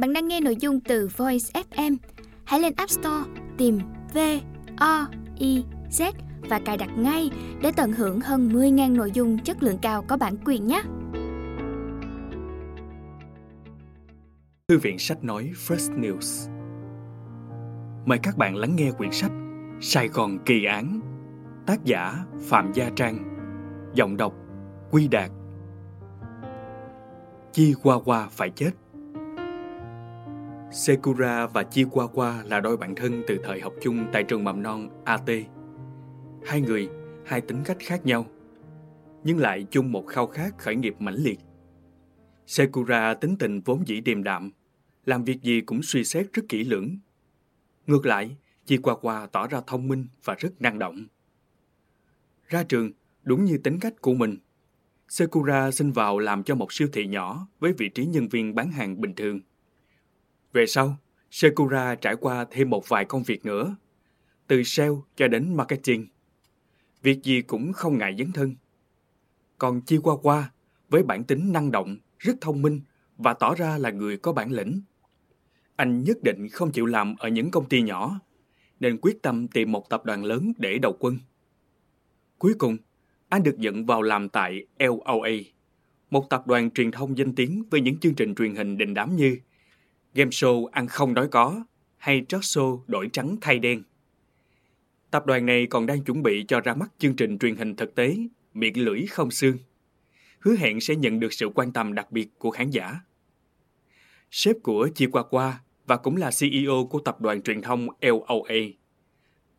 Bạn đang nghe nội dung từ Voice FM. Hãy lên App Store, tìm V O I Z và cài đặt ngay để tận hưởng hơn 10.000 nội dung chất lượng cao có bản quyền nhé. Thư viện sách nói First News Mời các bạn lắng nghe quyển sách Sài Gòn kỳ án, Tác giả Phạm Gia Trang, Giọng đọc Quy Đạt Chi Qua Qua phải chết Sekura và Chi là đôi bạn thân từ thời học chung tại trường mầm non AT. Hai người, hai tính cách khác nhau, nhưng lại chung một khao khát khởi nghiệp mãnh liệt. Sekura tính tình vốn dĩ điềm đạm, làm việc gì cũng suy xét rất kỹ lưỡng. Ngược lại, Chi tỏ ra thông minh và rất năng động. Ra trường, đúng như tính cách của mình, Sekura xin vào làm cho một siêu thị nhỏ với vị trí nhân viên bán hàng bình thường. Về sau, Sekura trải qua thêm một vài công việc nữa, từ sale cho đến marketing. Việc gì cũng không ngại dấn thân. Còn Chi Qua Qua, với bản tính năng động, rất thông minh và tỏ ra là người có bản lĩnh. Anh nhất định không chịu làm ở những công ty nhỏ, nên quyết tâm tìm một tập đoàn lớn để đầu quân. Cuối cùng, anh được dẫn vào làm tại LOA, một tập đoàn truyền thông danh tiếng với những chương trình truyền hình đình đám như game show ăn không đói có hay trót show đổi trắng thay đen. Tập đoàn này còn đang chuẩn bị cho ra mắt chương trình truyền hình thực tế Miệng lưỡi không xương. Hứa hẹn sẽ nhận được sự quan tâm đặc biệt của khán giả. Sếp của Chi Qua Qua và cũng là CEO của tập đoàn truyền thông LOA.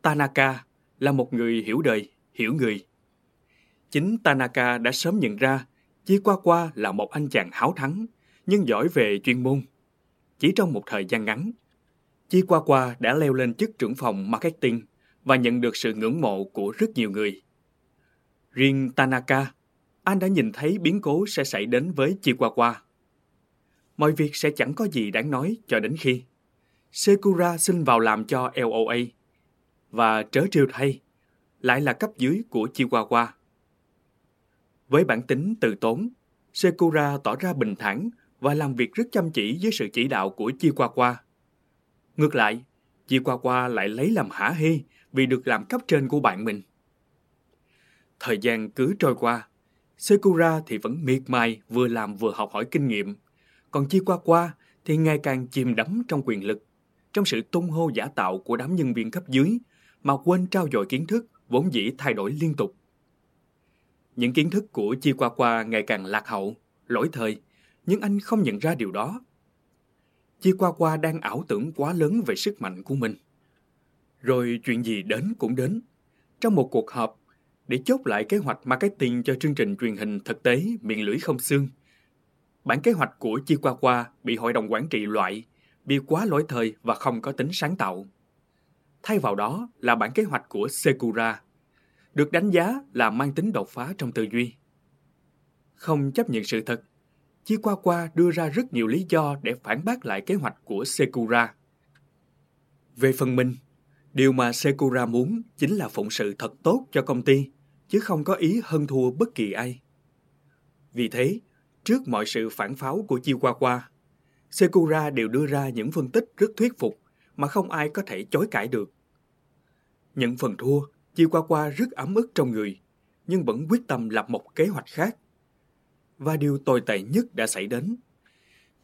Tanaka là một người hiểu đời, hiểu người. Chính Tanaka đã sớm nhận ra Chi Qua Qua là một anh chàng háo thắng, nhưng giỏi về chuyên môn. Chỉ trong một thời gian ngắn, Chi Qua Qua đã leo lên chức trưởng phòng marketing và nhận được sự ngưỡng mộ của rất nhiều người. Riêng Tanaka, anh đã nhìn thấy biến cố sẽ xảy đến với Chi Qua Qua. Mọi việc sẽ chẳng có gì đáng nói cho đến khi Sekura xin vào làm cho LOA và trớ trêu thay, lại là cấp dưới của Chi Qua Qua. Với bản tính từ tốn, Sekura tỏ ra bình thản và làm việc rất chăm chỉ dưới sự chỉ đạo của Chi Qua Qua. Ngược lại, Chi Qua Qua lại lấy làm hả hê vì được làm cấp trên của bạn mình. Thời gian cứ trôi qua, Sekura thì vẫn miệt mài vừa làm vừa học hỏi kinh nghiệm, còn Chi Qua Qua thì ngày càng chìm đắm trong quyền lực, trong sự tung hô giả tạo của đám nhân viên cấp dưới mà quên trao dồi kiến thức vốn dĩ thay đổi liên tục. Những kiến thức của Chi Qua Qua ngày càng lạc hậu, lỗi thời, nhưng anh không nhận ra điều đó. Chi Qua Qua đang ảo tưởng quá lớn về sức mạnh của mình. Rồi chuyện gì đến cũng đến. Trong một cuộc họp, để chốt lại kế hoạch marketing cho chương trình truyền hình thực tế Miệng Lưỡi Không Xương, bản kế hoạch của Chi Qua Qua bị hội đồng quản trị loại vì quá lỗi thời và không có tính sáng tạo. Thay vào đó là bản kế hoạch của Sekura, được đánh giá là mang tính đột phá trong tư duy. Không chấp nhận sự thật, Chi Qua Qua đưa ra rất nhiều lý do để phản bác lại kế hoạch của Sekura. Về phần mình, điều mà Sekura muốn chính là phụng sự thật tốt cho công ty, chứ không có ý hơn thua bất kỳ ai. Vì thế, trước mọi sự phản pháo của Chi Qua Qua, Sekura đều đưa ra những phân tích rất thuyết phục mà không ai có thể chối cãi được. Nhận phần thua, Chi Qua Qua rất ấm ức trong người, nhưng vẫn quyết tâm lập một kế hoạch khác và điều tồi tệ nhất đã xảy đến.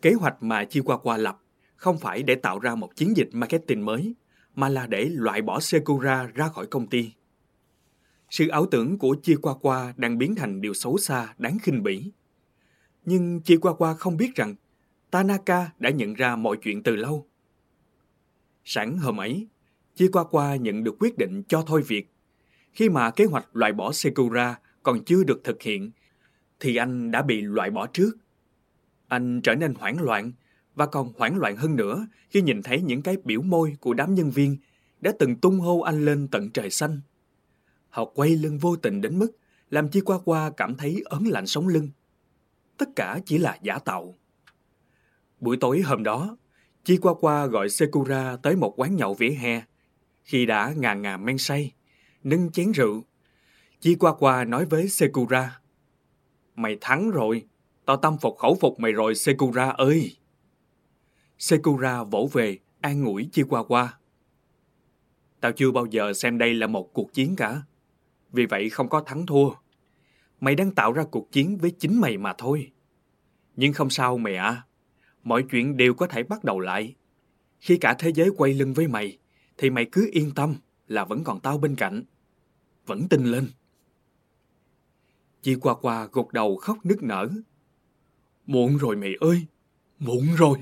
Kế hoạch mà Chi Qua Qua lập không phải để tạo ra một chiến dịch marketing mới, mà là để loại bỏ Sekura ra khỏi công ty. Sự ảo tưởng của Chi Qua Qua đang biến thành điều xấu xa, đáng khinh bỉ. Nhưng Chi Qua Qua không biết rằng Tanaka đã nhận ra mọi chuyện từ lâu. Sáng hôm ấy, Chi Qua Qua nhận được quyết định cho thôi việc. Khi mà kế hoạch loại bỏ Sekura còn chưa được thực hiện thì anh đã bị loại bỏ trước. Anh trở nên hoảng loạn và còn hoảng loạn hơn nữa khi nhìn thấy những cái biểu môi của đám nhân viên đã từng tung hô anh lên tận trời xanh. Họ quay lưng vô tình đến mức làm Chi Qua Qua cảm thấy ớn lạnh sống lưng. Tất cả chỉ là giả tạo. Buổi tối hôm đó, Chi Qua Qua gọi Sekura tới một quán nhậu vỉa hè. Khi đã ngà ngà men say, nâng chén rượu, Chi Qua Qua nói với Sekura. Mày thắng rồi. Tao tâm phục khẩu phục mày rồi Sekura ơi. Sekura vỗ về, an ủi Chihuahua. Tao chưa bao giờ xem đây là một cuộc chiến cả. Vì vậy không có thắng thua. Mày đang tạo ra cuộc chiến với chính mày mà thôi. Nhưng không sao mẹ ạ. Mọi chuyện đều có thể bắt đầu lại. Khi cả thế giới quay lưng với mày, thì mày cứ yên tâm là vẫn còn tao bên cạnh. Vẫn tin lên. Chị qua qua gục đầu khóc nức nở. Muộn rồi mày ơi, muộn rồi.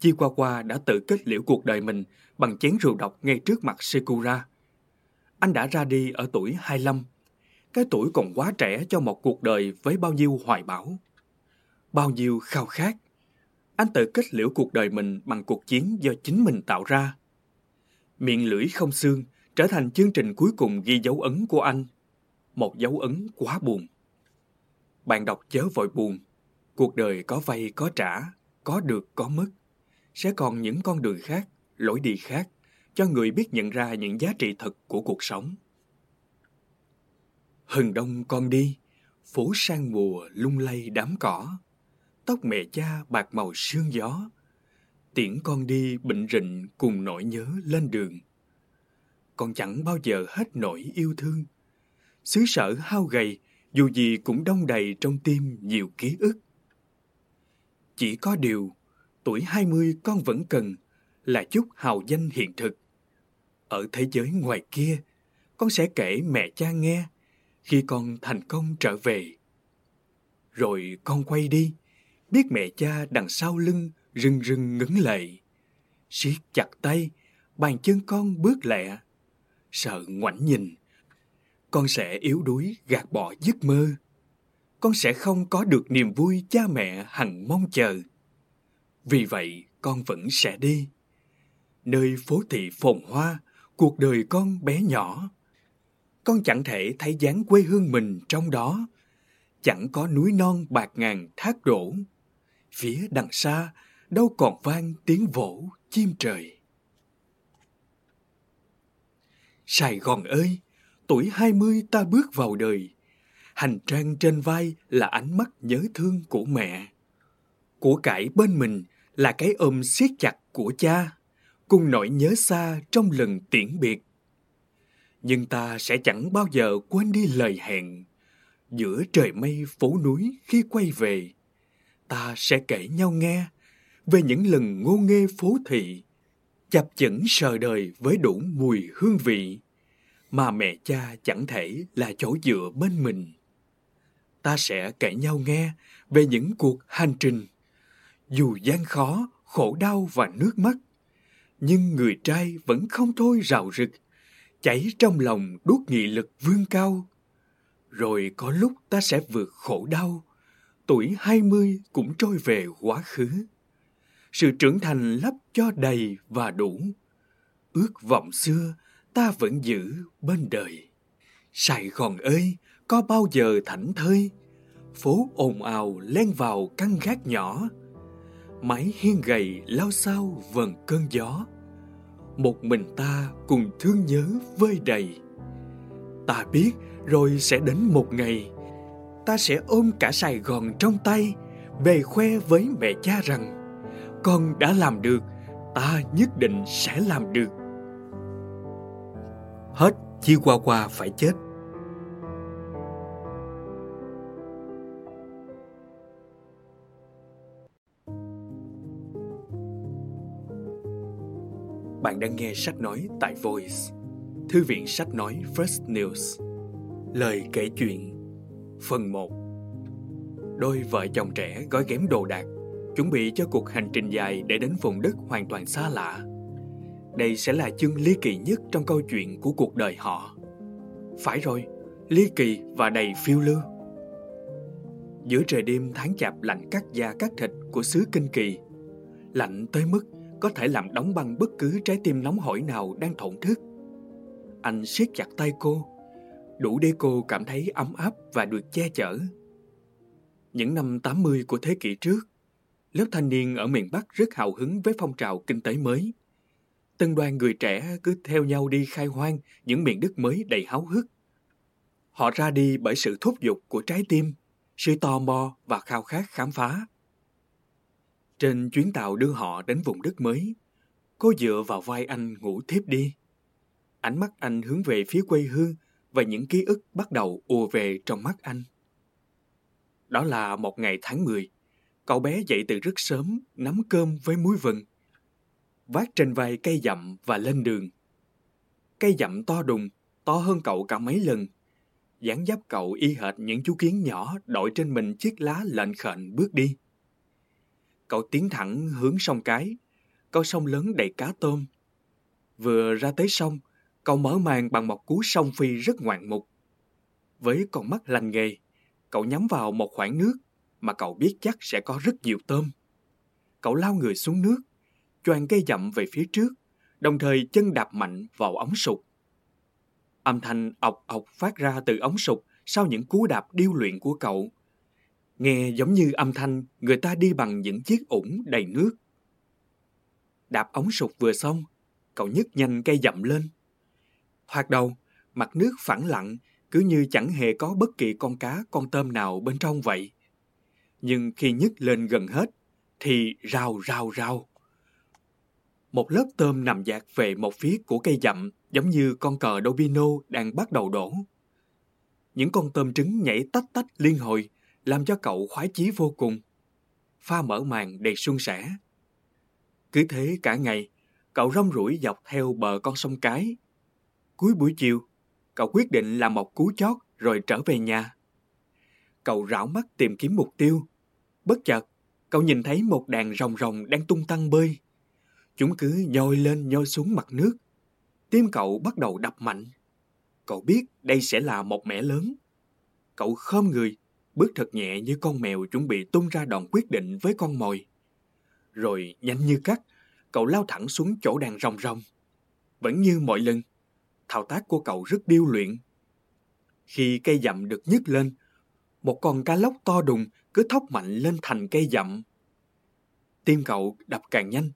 Chi Qua Qua đã tự kết liễu cuộc đời mình bằng chén rượu độc ngay trước mặt Sekura. Anh đã ra đi ở tuổi 25. Cái tuổi còn quá trẻ cho một cuộc đời với bao nhiêu hoài bão. Bao nhiêu khao khát. Anh tự kết liễu cuộc đời mình bằng cuộc chiến do chính mình tạo ra. Miệng lưỡi không xương trở thành chương trình cuối cùng ghi dấu ấn của anh. Một dấu ấn quá buồn. Bạn đọc chớ vội buồn. Cuộc đời có vay có trả, có được có mất. Sẽ còn những con đường khác, lối đi khác cho người biết nhận ra những giá trị thật của cuộc sống. Hừng đông con đi, phố sang mùa lung lay đám cỏ. Tóc mẹ cha bạc màu sương gió. Tiễn con đi bệnh rịnh cùng nỗi nhớ lên đường. Con chẳng bao giờ hết nỗi yêu thương. Xứ sở hao gầy, dù gì cũng đông đầy trong tim nhiều ký ức. Chỉ có điều, tuổi 20 con vẫn cần là chút hào danh hiện thực. Ở thế giới ngoài kia, con sẽ kể mẹ cha nghe khi con thành công trở về. Rồi con quay đi, biết mẹ cha đằng sau lưng rưng rưng ngấn lệ. siết chặt tay, bàn chân con bước lẹ. Sợ ngoảnh nhìn, con sẽ yếu đuối gạt bỏ giấc mơ. Con sẽ không có được niềm vui cha mẹ hằng mong chờ. Vì vậy, con vẫn sẽ đi. Nơi phố thị phồn hoa, cuộc đời con bé nhỏ. Con chẳng thể thấy dáng quê hương mình trong đó. Chẳng có núi non bạc ngàn thác đổ. Phía đằng xa, đâu còn vang tiếng vỗ chim trời. Sài Gòn ơi, tuổi hai mươi ta bước vào đời. Hành trang trên vai là ánh mắt nhớ thương của mẹ. Của cải bên mình là cái ôm siết chặt của cha, cùng nỗi nhớ xa trong lần tiễn biệt. Nhưng ta sẽ chẳng bao giờ quên đi lời hẹn. Giữa trời mây phố núi khi quay về, ta sẽ kể nhau nghe về những lần ngô nghê phố thị, chập chững sờ đời với đủ mùi hương vị, mà mẹ cha chẳng thể là chỗ dựa bên mình. Ta sẽ kể nhau nghe về những cuộc hành trình dù gian khó, khổ đau và nước mắt, nhưng người trai vẫn không thôi rào rực, chảy trong lòng đốt nghị lực vươn cao. Rồi có lúc ta sẽ vượt khổ đau, tuổi hai mươi cũng trôi về quá khứ. Sự trưởng thành lấp cho đầy và đủ. Ước vọng xưa ta vẫn giữ bên đời. Sài Gòn ơi, có bao giờ thảnh thơi? Phố ồn ào len vào căn gác nhỏ, mái hiên gầy lao sao vần cơn gió một mình ta cùng thương nhớ vơi đầy ta biết rồi sẽ đến một ngày ta sẽ ôm cả sài gòn trong tay về khoe với mẹ cha rằng con đã làm được ta nhất định sẽ làm được hết chi qua qua phải chết Bạn đang nghe sách nói tại Voice, thư viện sách nói First News. Lời kể chuyện Phần 1 Đôi vợ chồng trẻ gói ghém đồ đạc, chuẩn bị cho cuộc hành trình dài để đến vùng đất hoàn toàn xa lạ. Đây sẽ là chương ly kỳ nhất trong câu chuyện của cuộc đời họ. Phải rồi, ly kỳ và đầy phiêu lưu. Giữa trời đêm tháng chạp lạnh cắt da cắt thịt của xứ Kinh Kỳ, lạnh tới mức có thể làm đóng băng bất cứ trái tim nóng hổi nào đang thổn thức. Anh siết chặt tay cô, đủ để cô cảm thấy ấm áp và được che chở. Những năm 80 của thế kỷ trước, lớp thanh niên ở miền Bắc rất hào hứng với phong trào kinh tế mới. Tân đoàn người trẻ cứ theo nhau đi khai hoang những miền đất mới đầy háo hức. Họ ra đi bởi sự thúc giục của trái tim, sự tò mò và khao khát khám phá. Trên chuyến tàu đưa họ đến vùng đất mới, cô dựa vào vai anh ngủ thiếp đi. Ánh mắt anh hướng về phía quê hương và những ký ức bắt đầu ùa về trong mắt anh. Đó là một ngày tháng 10. Cậu bé dậy từ rất sớm, nắm cơm với muối vừng. Vác trên vai cây dặm và lên đường. Cây dặm to đùng, to hơn cậu cả mấy lần. dáng dấp cậu y hệt những chú kiến nhỏ đội trên mình chiếc lá lệnh khệnh bước đi. Cậu tiến thẳng hướng sông cái, con sông lớn đầy cá tôm. Vừa ra tới sông, cậu mở màn bằng một cú sông phi rất ngoạn mục. Với con mắt lành nghề, cậu nhắm vào một khoảng nước mà cậu biết chắc sẽ có rất nhiều tôm. Cậu lao người xuống nước, choàng cây dặm về phía trước, đồng thời chân đạp mạnh vào ống sụp. Âm thanh ọc ọc phát ra từ ống sụp sau những cú đạp điêu luyện của cậu. Nghe giống như âm thanh người ta đi bằng những chiếc ủng đầy nước. Đạp ống sụp vừa xong, cậu nhấc nhanh cây dặm lên. Hoạt đầu, mặt nước phẳng lặng, cứ như chẳng hề có bất kỳ con cá, con tôm nào bên trong vậy. Nhưng khi nhấc lên gần hết, thì rào rào rào. Một lớp tôm nằm dạt về một phía của cây dặm, giống như con cờ domino đang bắt đầu đổ. Những con tôm trứng nhảy tách tách liên hồi, làm cho cậu khoái chí vô cùng. Pha mở màn đầy suôn sẻ. Cứ thế cả ngày, cậu rong ruổi dọc theo bờ con sông Cái. Cuối buổi chiều, cậu quyết định làm một cú chót rồi trở về nhà. Cậu rảo mắt tìm kiếm mục tiêu. Bất chợt, cậu nhìn thấy một đàn rồng rồng đang tung tăng bơi. Chúng cứ nhoi lên nhoi xuống mặt nước. Tim cậu bắt đầu đập mạnh. Cậu biết đây sẽ là một mẻ lớn. Cậu khom người, bước thật nhẹ như con mèo chuẩn bị tung ra đòn quyết định với con mồi. Rồi nhanh như cắt, cậu lao thẳng xuống chỗ đàn rồng rồng. Vẫn như mọi lần, thao tác của cậu rất điêu luyện. Khi cây dặm được nhấc lên, một con cá lóc to đùng cứ thốc mạnh lên thành cây dặm. Tim cậu đập càng nhanh,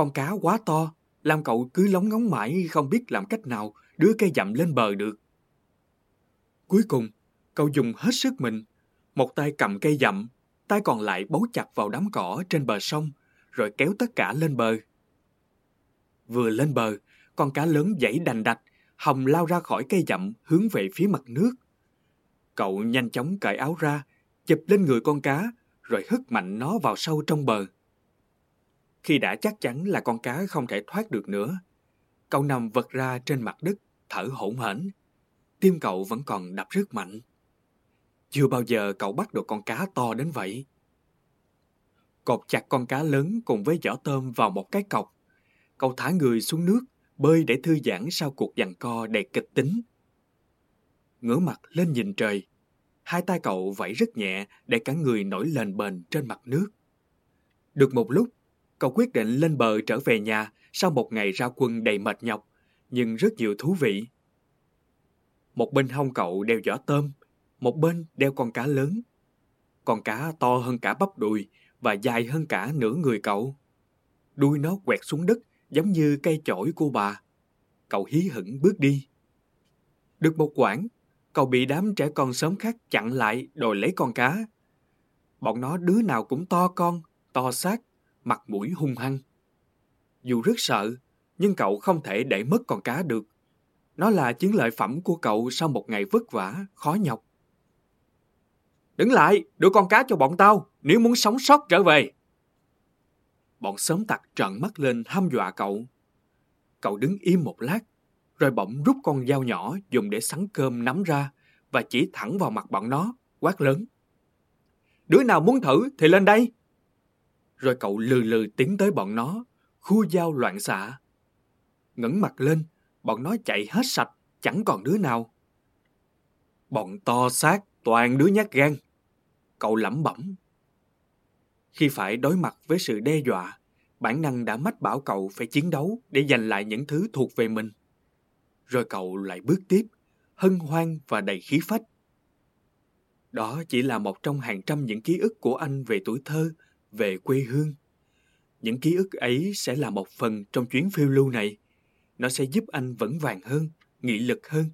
con cá quá to, làm cậu cứ lóng ngóng mãi không biết làm cách nào đưa cây dặm lên bờ được. Cuối cùng, cậu dùng hết sức mình, một tay cầm cây dặm, tay còn lại bấu chặt vào đám cỏ trên bờ sông, rồi kéo tất cả lên bờ. Vừa lên bờ, con cá lớn dãy đành đạch, hồng lao ra khỏi cây dặm hướng về phía mặt nước. Cậu nhanh chóng cởi áo ra, chụp lên người con cá, rồi hất mạnh nó vào sâu trong bờ. Khi đã chắc chắn là con cá không thể thoát được nữa, cậu nằm vật ra trên mặt đất, thở hổn hển. Tim cậu vẫn còn đập rất mạnh. Chưa bao giờ cậu bắt được con cá to đến vậy. Cột chặt con cá lớn cùng với giỏ tôm vào một cái cọc. Cậu thả người xuống nước, bơi để thư giãn sau cuộc giằng co đầy kịch tính. Ngửa mặt lên nhìn trời, hai tay cậu vẫy rất nhẹ để cả người nổi lên bền trên mặt nước. Được một lúc, cậu quyết định lên bờ trở về nhà sau một ngày ra quân đầy mệt nhọc, nhưng rất nhiều thú vị. Một bên hông cậu đeo giỏ tôm, một bên đeo con cá lớn. Con cá to hơn cả bắp đùi và dài hơn cả nửa người cậu. Đuôi nó quẹt xuống đất giống như cây chổi của bà. Cậu hí hửng bước đi. Được một quãng, cậu bị đám trẻ con sớm khác chặn lại đòi lấy con cá. Bọn nó đứa nào cũng to con, to xác, mặt mũi hung hăng. Dù rất sợ, nhưng cậu không thể để mất con cá được. Nó là chiến lợi phẩm của cậu sau một ngày vất vả, khó nhọc. Đứng lại, đưa con cá cho bọn tao, nếu muốn sống sót trở về. Bọn sớm tặc trợn mắt lên hăm dọa cậu. Cậu đứng im một lát, rồi bỗng rút con dao nhỏ dùng để sắn cơm nắm ra và chỉ thẳng vào mặt bọn nó, quát lớn. Đứa nào muốn thử thì lên đây. Rồi cậu lừ lừ tiến tới bọn nó, khu dao loạn xạ. ngẩng mặt lên, bọn nó chạy hết sạch, chẳng còn đứa nào. Bọn to xác, toàn đứa nhát gan. Cậu lẩm bẩm. Khi phải đối mặt với sự đe dọa, bản năng đã mách bảo cậu phải chiến đấu để giành lại những thứ thuộc về mình. Rồi cậu lại bước tiếp, hân hoan và đầy khí phách. Đó chỉ là một trong hàng trăm những ký ức của anh về tuổi thơ, về quê hương. Những ký ức ấy sẽ là một phần trong chuyến phiêu lưu này. Nó sẽ giúp anh vững vàng hơn, nghị lực hơn.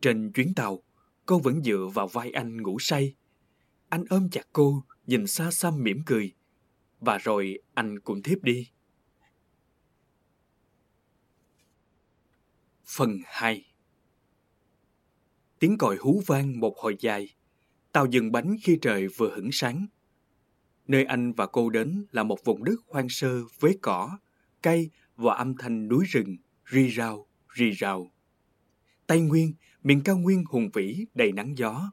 Trên chuyến tàu, cô vẫn dựa vào vai anh ngủ say. Anh ôm chặt cô, nhìn xa xăm mỉm cười. và rồi anh cũng thiếp đi. Phần 2 Tiếng còi hú vang một hồi dài. Tàu dừng bánh khi trời vừa hửng sáng. Nơi anh và cô đến là một vùng đất hoang sơ với cỏ, cây và âm thanh núi rừng, ri rào, ri rào. Tây Nguyên, miền cao nguyên hùng vĩ đầy nắng gió.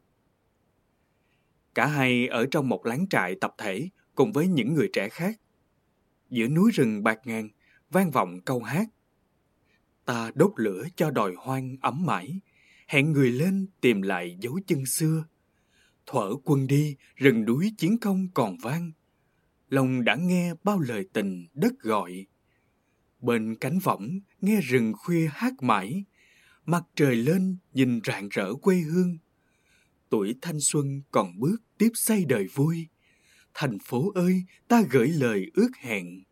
Cả hai ở trong một láng trại tập thể cùng với những người trẻ khác. Giữa núi rừng bạc ngàn, vang vọng câu hát. Ta đốt lửa cho đòi hoang ấm mãi, hẹn người lên tìm lại dấu chân xưa. Thuở quân đi, rừng núi chiến công còn vang. Lòng đã nghe bao lời tình đất gọi. Bên cánh võng, nghe rừng khuya hát mãi. Mặt trời lên, nhìn rạng rỡ quê hương. Tuổi thanh xuân còn bước tiếp xây đời vui. Thành phố ơi, ta gửi lời ước hẹn.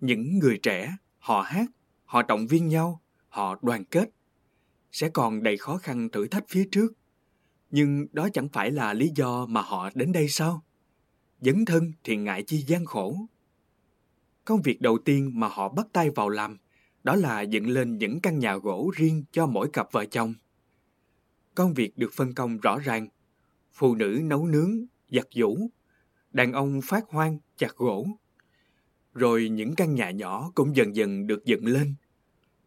Những người trẻ, họ hát, họ động viên nhau, họ đoàn kết. Sẽ còn đầy khó khăn thử thách phía trước nhưng đó chẳng phải là lý do mà họ đến đây sao? Dấn thân thì ngại chi gian khổ. Công việc đầu tiên mà họ bắt tay vào làm đó là dựng lên những căn nhà gỗ riêng cho mỗi cặp vợ chồng. Công việc được phân công rõ ràng. Phụ nữ nấu nướng, giặt giũ, đàn ông phát hoang, chặt gỗ. Rồi những căn nhà nhỏ cũng dần dần được dựng lên.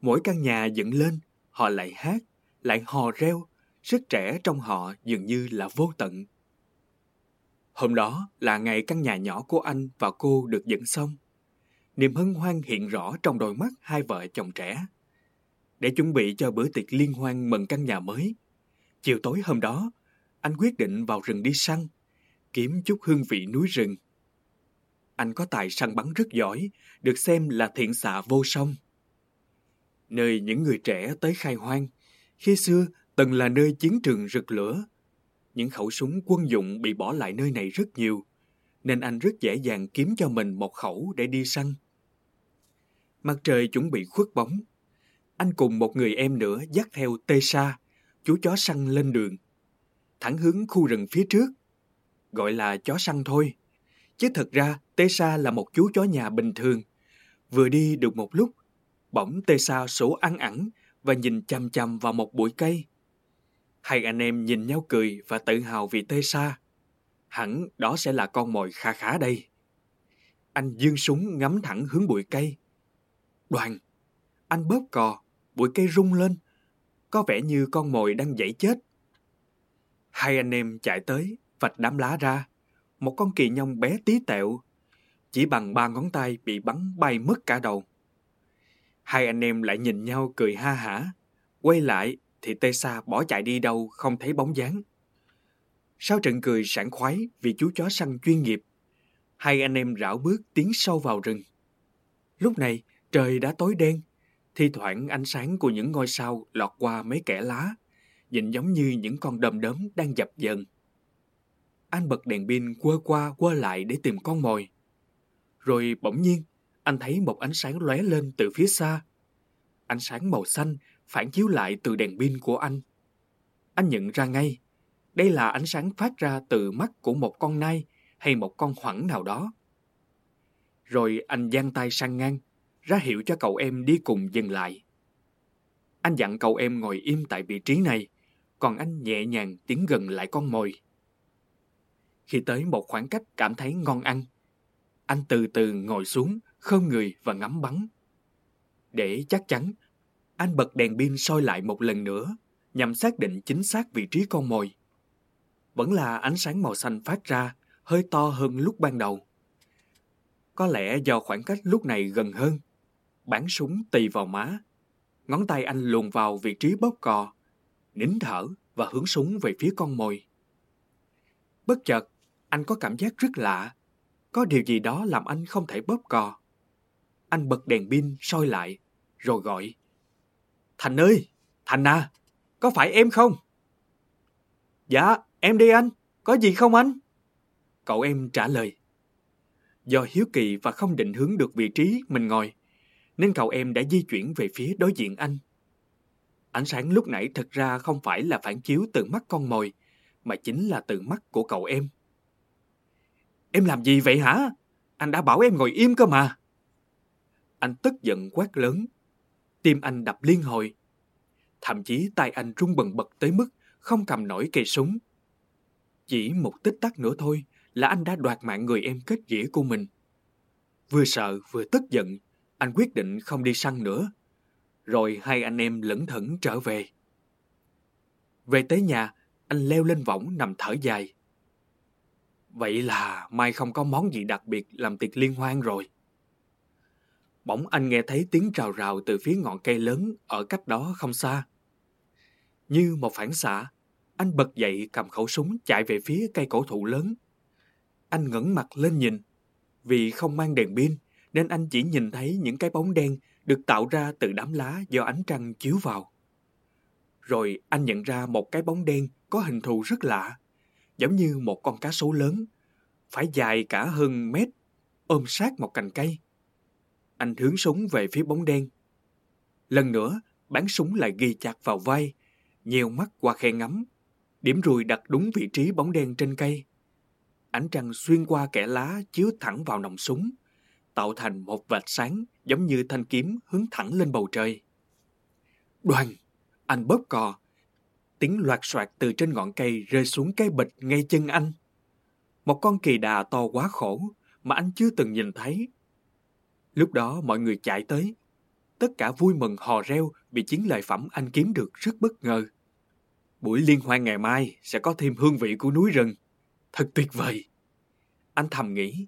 Mỗi căn nhà dựng lên, họ lại hát, lại hò reo, sức trẻ trong họ dường như là vô tận. Hôm đó là ngày căn nhà nhỏ của anh và cô được dựng xong. Niềm hân hoan hiện rõ trong đôi mắt hai vợ chồng trẻ. Để chuẩn bị cho bữa tiệc liên hoan mừng căn nhà mới, chiều tối hôm đó, anh quyết định vào rừng đi săn, kiếm chút hương vị núi rừng. Anh có tài săn bắn rất giỏi, được xem là thiện xạ vô song. Nơi những người trẻ tới khai hoang, khi xưa từng là nơi chiến trường rực lửa. Những khẩu súng quân dụng bị bỏ lại nơi này rất nhiều, nên anh rất dễ dàng kiếm cho mình một khẩu để đi săn. Mặt trời chuẩn bị khuất bóng. Anh cùng một người em nữa dắt theo Tê Sa, chú chó săn lên đường. Thẳng hướng khu rừng phía trước. Gọi là chó săn thôi. Chứ thật ra Tê Sa là một chú chó nhà bình thường. Vừa đi được một lúc, bỗng Tê Sa sổ ăn ẳng và nhìn chăm chăm vào một bụi cây. Hai anh em nhìn nhau cười và tự hào vì tê sa. Hẳn đó sẽ là con mồi kha khá đây. Anh dương súng ngắm thẳng hướng bụi cây. Đoàn, anh bóp cò, bụi cây rung lên. Có vẻ như con mồi đang dãy chết. Hai anh em chạy tới, vạch đám lá ra. Một con kỳ nhông bé tí tẹo. Chỉ bằng ba ngón tay bị bắn bay mất cả đầu. Hai anh em lại nhìn nhau cười ha hả. Quay lại thì Tê Sa bỏ chạy đi đâu không thấy bóng dáng. Sau trận cười sảng khoái vì chú chó săn chuyên nghiệp, hai anh em rảo bước tiến sâu vào rừng. Lúc này, trời đã tối đen, thi thoảng ánh sáng của những ngôi sao lọt qua mấy kẽ lá, nhìn giống như những con đom đóm đang dập dần. Anh bật đèn pin quơ qua quơ lại để tìm con mồi. Rồi bỗng nhiên, anh thấy một ánh sáng lóe lên từ phía xa. Ánh sáng màu xanh phản chiếu lại từ đèn pin của anh. Anh nhận ra ngay, đây là ánh sáng phát ra từ mắt của một con nai hay một con hoẳng nào đó. Rồi anh giang tay sang ngang, ra hiệu cho cậu em đi cùng dừng lại. Anh dặn cậu em ngồi im tại vị trí này, còn anh nhẹ nhàng tiến gần lại con mồi. Khi tới một khoảng cách cảm thấy ngon ăn, anh từ từ ngồi xuống, khom người và ngắm bắn. Để chắc chắn anh bật đèn pin soi lại một lần nữa, nhằm xác định chính xác vị trí con mồi. Vẫn là ánh sáng màu xanh phát ra, hơi to hơn lúc ban đầu. Có lẽ do khoảng cách lúc này gần hơn, Bắn súng tì vào má. Ngón tay anh luồn vào vị trí bóp cò, nín thở và hướng súng về phía con mồi. Bất chợt, anh có cảm giác rất lạ. Có điều gì đó làm anh không thể bóp cò. Anh bật đèn pin soi lại, rồi gọi. Thành ơi, Thành à, có phải em không? Dạ, em đi anh, có gì không anh? Cậu em trả lời. Do hiếu kỳ và không định hướng được vị trí mình ngồi, nên cậu em đã di chuyển về phía đối diện anh. Ánh sáng lúc nãy thật ra không phải là phản chiếu từ mắt con mồi, mà chính là từ mắt của cậu em. Em làm gì vậy hả? anh đã bảo em ngồi im cơ mà. Anh tức giận quát lớn. Tim anh đập liên hồi. Thậm chí tay anh run bần bật tới mức không cầm nổi cây súng. Chỉ một tích tắc nữa thôi là anh đã đoạt mạng người em kết nghĩa của mình. Vừa sợ vừa tức giận, anh quyết định không đi săn nữa. Rồi hai anh em lẩn thẩn trở về. Về tới nhà, anh leo lên võng nằm thở dài. Vậy là mai không có món gì đặc biệt làm tiệc liên hoan rồi. Bỗng anh nghe thấy tiếng rào rào từ phía ngọn cây lớn ở cách đó không xa. Như một phản xạ, anh bật dậy cầm khẩu súng chạy về phía cây cổ thụ lớn. Anh ngẩng mặt lên nhìn. Vì không mang đèn pin nên anh chỉ nhìn thấy những cái bóng đen được tạo ra từ đám lá do ánh trăng chiếu vào. Rồi anh nhận ra một cái bóng đen có hình thù rất lạ, giống như một con cá sấu lớn, phải dài cả hơn mét, ôm sát một cành cây. Anh hướng súng về phía bóng đen. Lần nữa, bắn súng lại ghi chặt vào vai, Nhiều mắt qua khe ngắm, điểm rùi đặt đúng vị trí bóng đen trên cây. Ánh trăng xuyên qua kẽ lá chiếu thẳng vào nòng súng, tạo thành một vạch sáng giống như thanh kiếm hướng thẳng lên bầu trời. Đoàn, anh bóp cò, tiếng loạt soạt từ trên ngọn cây rơi xuống cái bịch ngay chân anh. Một con kỳ đà to quá khổ mà anh chưa từng nhìn thấy. Lúc đó mọi người chạy tới, tất cả vui mừng hò reo vì chiến lợi phẩm anh kiếm được rất bất ngờ. Buổi liên hoan ngày mai sẽ có thêm hương vị của núi rừng. Thật tuyệt vời. Anh thầm nghĩ.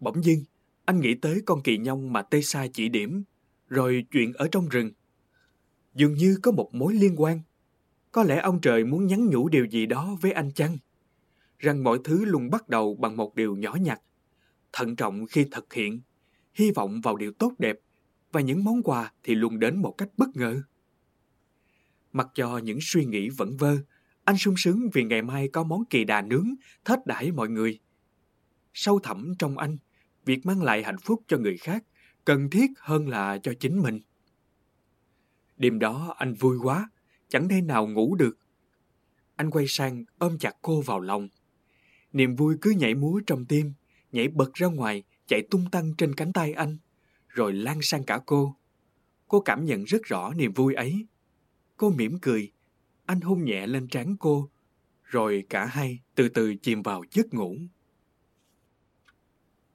Bỗng dưng, anh nghĩ tới con kỳ nhông mà Tê Sa chỉ điểm, rồi chuyện ở trong rừng. Dường như có một mối liên quan. Có lẽ ông trời muốn nhắn nhủ điều gì đó với anh chăng? Rằng mọi thứ luôn bắt đầu bằng một điều nhỏ nhặt, thận trọng khi thực hiện, hy vọng vào điều tốt đẹp, và những món quà thì luôn đến một cách bất ngờ. Mặc cho những suy nghĩ vẫn vơ, anh sung sướng vì ngày mai có món kỳ đà nướng, thết đãi mọi người. Sâu thẳm trong anh, việc mang lại hạnh phúc cho người khác cần thiết hơn là cho chính mình. Đêm đó anh vui quá, chẳng thể nào ngủ được. Anh quay sang ôm chặt cô vào lòng. Niềm vui cứ nhảy múa trong tim, nhảy bật ra ngoài, chạy tung tăng trên cánh tay anh, rồi lan sang cả cô. Cô cảm nhận rất rõ niềm vui ấy. Cô mỉm cười, anh hôn nhẹ lên trán cô, rồi cả hai từ từ chìm vào giấc ngủ.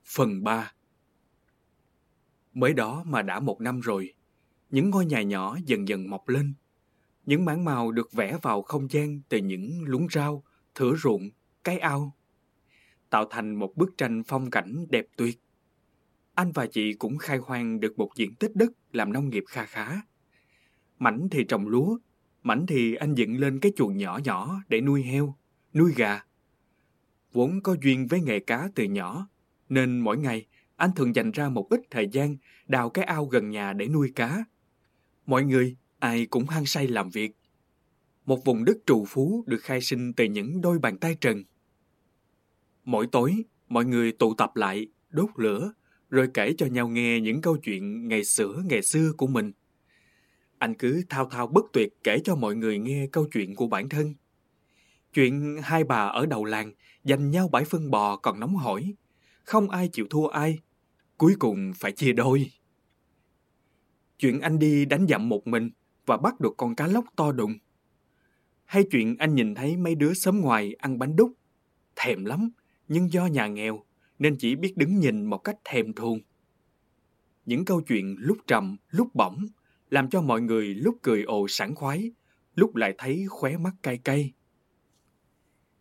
Phần 3 Mới đó mà đã một năm rồi, những ngôi nhà nhỏ dần dần mọc lên. Những mảng màu được vẽ vào không gian từ những luống rau, thửa ruộng, cái ao. Tạo thành một bức tranh phong cảnh đẹp tuyệt. Anh và chị cũng khai hoang được một diện tích đất làm nông nghiệp kha khá. Mảnh thì trồng lúa, mảnh thì anh dựng lên cái chuồng nhỏ nhỏ để nuôi heo, nuôi gà. Vốn có duyên với nghề cá từ nhỏ, nên mỗi ngày anh thường dành ra một ít thời gian đào cái ao gần nhà để nuôi cá. Mọi người, ai cũng hăng say làm việc. Một vùng đất trù phú được khai sinh từ những đôi bàn tay trần. Mỗi tối, mọi người tụ tập lại, đốt lửa, rồi kể cho nhau nghe những câu chuyện ngày xưa ngày xưa của mình. Anh cứ thao thao bất tuyệt kể cho mọi người nghe câu chuyện của bản thân. Chuyện hai bà ở đầu làng giành nhau bãi phân bò còn nóng hổi. Không ai chịu thua ai. Cuối cùng phải chia đôi. Chuyện anh đi đánh dặm một mình và bắt được con cá lóc to đùng. Hay chuyện anh nhìn thấy mấy đứa sớm ngoài ăn bánh đúc. Thèm lắm, nhưng do nhà nghèo nên chỉ biết đứng nhìn một cách thèm thuồng. Những câu chuyện lúc trầm, lúc bỏng làm cho mọi người lúc cười ồ sảng khoái, lúc lại thấy khóe mắt cay cay.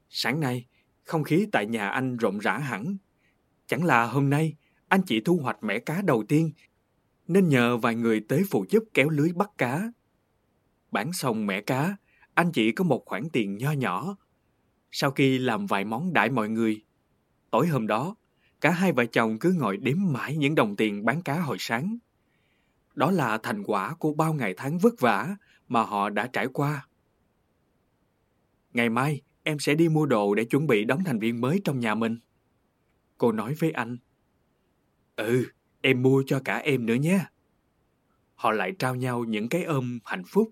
Sáng nay, không khí tại nhà anh rộn rã hẳn. Chẳng là hôm nay anh chỉ thu hoạch mẻ cá đầu tiên, nên nhờ vài người tới phụ giúp kéo lưới bắt cá. Bán xong mẻ cá, anh chỉ có một khoản tiền nho nhỏ. Sau khi làm vài món đãi mọi người, tối hôm đó, cả hai vợ chồng cứ ngồi đếm mãi những đồng tiền bán cá hồi sáng. Đó là thành quả của bao ngày tháng vất vả mà họ đã trải qua. Ngày mai, em sẽ đi mua đồ để chuẩn bị đóng thành viên mới trong nhà mình. Cô nói với anh. Ừ, em mua cho cả em nữa nhé. Họ lại trao nhau những cái ôm hạnh phúc.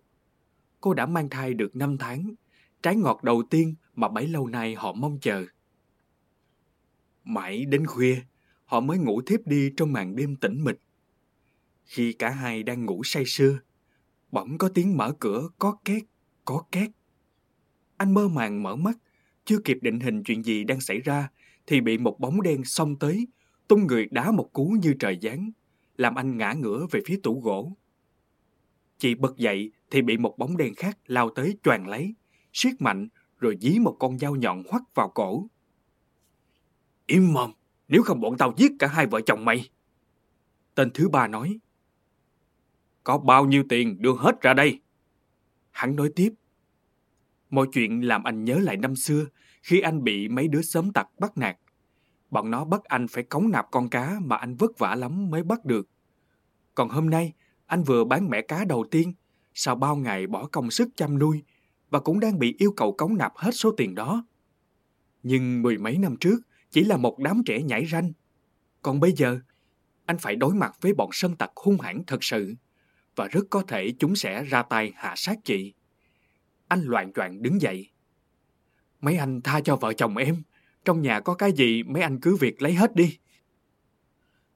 Cô đã mang thai được 5 tháng, trái ngọt đầu tiên mà bấy lâu nay họ mong chờ. Mãi đến khuya, họ mới ngủ thiếp đi trong màn đêm tĩnh mịch. Khi cả hai đang ngủ say sưa, bỗng có tiếng mở cửa có két, có két. Anh mơ màng mở mắt, chưa kịp định hình chuyện gì đang xảy ra, thì bị một bóng đen xông tới, tung người đá một cú như trời giáng, làm anh ngã ngửa về phía tủ gỗ. Chị bật dậy thì bị một bóng đen khác lao tới choàng lấy, siết mạnh rồi dí một con dao nhọn hoắt vào cổ. Im mồm, nếu không bọn tao giết cả hai vợ chồng mày. Tên thứ ba nói. Có bao nhiêu tiền đưa hết ra đây? Hắn nói tiếp. Mọi chuyện làm anh nhớ lại năm xưa khi anh bị mấy đứa sớm tặc bắt nạt. Bọn nó bắt anh phải cống nạp con cá mà anh vất vả lắm mới bắt được. Còn hôm nay, anh vừa bán mẻ cá đầu tiên, sau bao ngày bỏ công sức chăm nuôi và cũng đang bị yêu cầu cống nạp hết số tiền đó. Nhưng mười mấy năm trước, chỉ là một đám trẻ nhảy ranh. Còn bây giờ, anh phải đối mặt với bọn sân tặc hung hãn thật sự và rất có thể chúng sẽ ra tay hạ sát chị. Anh loạn choạng đứng dậy. Mấy anh tha cho vợ chồng em. Trong nhà có cái gì mấy anh cứ việc lấy hết đi.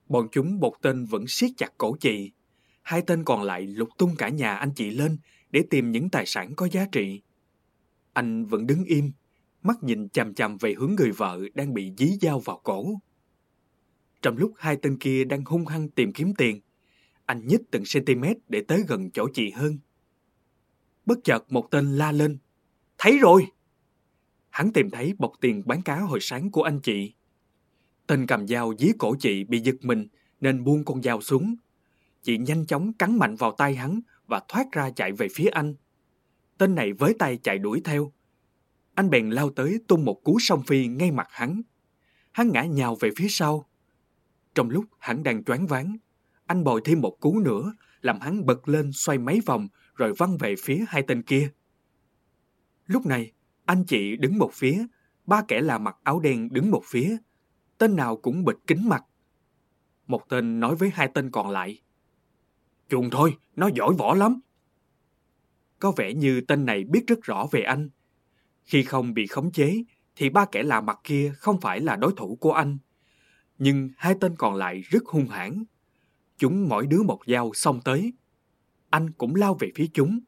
Bọn chúng một tên vẫn siết chặt cổ chị. Hai tên còn lại lục tung cả nhà anh chị lên để tìm những tài sản có giá trị. Anh vẫn đứng im, mắt nhìn chằm chằm về hướng người vợ đang bị dí dao vào cổ. Trong lúc hai tên kia đang hung hăng tìm kiếm tiền, anh nhích từng cm để tới gần chỗ chị hơn. Bất chợt một tên la lên. Thấy rồi! Hắn tìm thấy bọc tiền bán cá hồi sáng của anh chị. Tên cầm dao dí cổ chị bị giật mình nên buông con dao xuống. Chị nhanh chóng cắn mạnh vào tay hắn và thoát ra chạy về phía anh. Tên này với tay chạy đuổi theo. Anh bèn lao tới tung một cú song phi ngay mặt hắn. Hắn ngã nhào về phía sau. Trong lúc hắn đang choáng váng, anh bồi thêm một cú nữa, làm hắn bật lên xoay mấy vòng rồi văng về phía hai tên kia. Lúc này, anh chị đứng một phía, ba kẻ là mặc áo đen đứng một phía. Tên nào cũng bịt kính mặt. Một tên nói với hai tên còn lại. Chuồng thôi, nó giỏi võ lắm. Có vẻ như tên này biết rất rõ về anh. Khi không bị khống chế, thì ba kẻ lạ mặt kia không phải là đối thủ của anh. Nhưng hai tên còn lại rất hung hãn. Chúng mỗi đứa một dao xông tới. Anh cũng lao về phía chúng.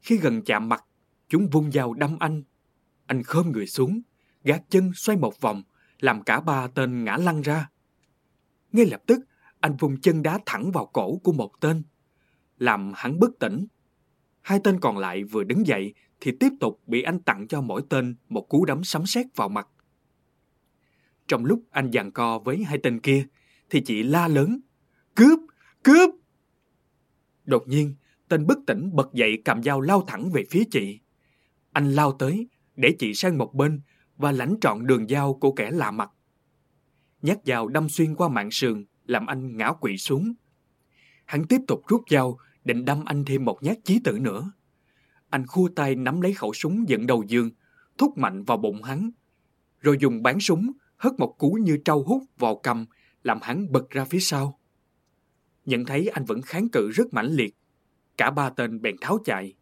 Khi gần chạm mặt, chúng vung dao đâm anh. Anh khom người xuống, gác chân xoay một vòng, làm cả ba tên ngã lăn ra. Ngay lập tức, anh vung chân đá thẳng vào cổ của một tên, làm hắn bất tỉnh. Hai tên còn lại vừa đứng dậy thì tiếp tục bị anh tặng cho mỗi tên một cú đấm sấm sét vào mặt. Trong lúc anh giằng co với hai tên kia, thì chị la lớn, cướp, cướp. Đột nhiên, tên bất tỉnh bật dậy cầm dao lao thẳng về phía chị. Anh lao tới, để chị sang một bên và lãnh trọn đường dao của kẻ lạ mặt. Nhát dao đâm xuyên qua mạng sườn, làm anh ngã quỵ xuống. Hắn tiếp tục rút dao, định đâm anh thêm một nhát chí tử nữa. Anh khua tay nắm lấy khẩu súng dẫn đầu dương thúc mạnh vào bụng hắn, rồi dùng bán súng hất một cú như trâu hút vào cầm, làm hắn bật ra phía sau. Nhận thấy anh vẫn kháng cự rất mãnh liệt, cả ba tên bèn tháo chạy.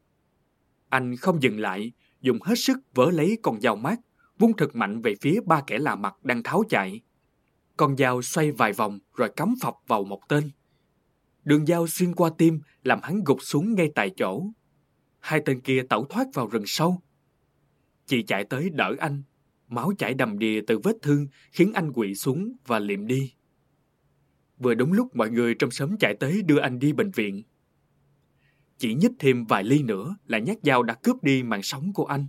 Anh không dừng lại, dùng hết sức vỡ lấy con dao mát, vung thật mạnh về phía ba kẻ lạ mặt đang tháo chạy. Con dao xoay vài vòng rồi cắm phập vào một tên. Đường dao xuyên qua tim làm hắn gục xuống ngay tại chỗ. Hai tên kia tẩu thoát vào rừng sâu. Chị chạy tới đỡ anh. Máu chảy đầm đìa từ vết thương khiến anh quỵ xuống và liệm đi. Vừa đúng lúc mọi người trong xóm chạy tới đưa anh đi bệnh viện. Chỉ nhích thêm vài ly nữa là nhát dao đã cướp đi mạng sống của anh.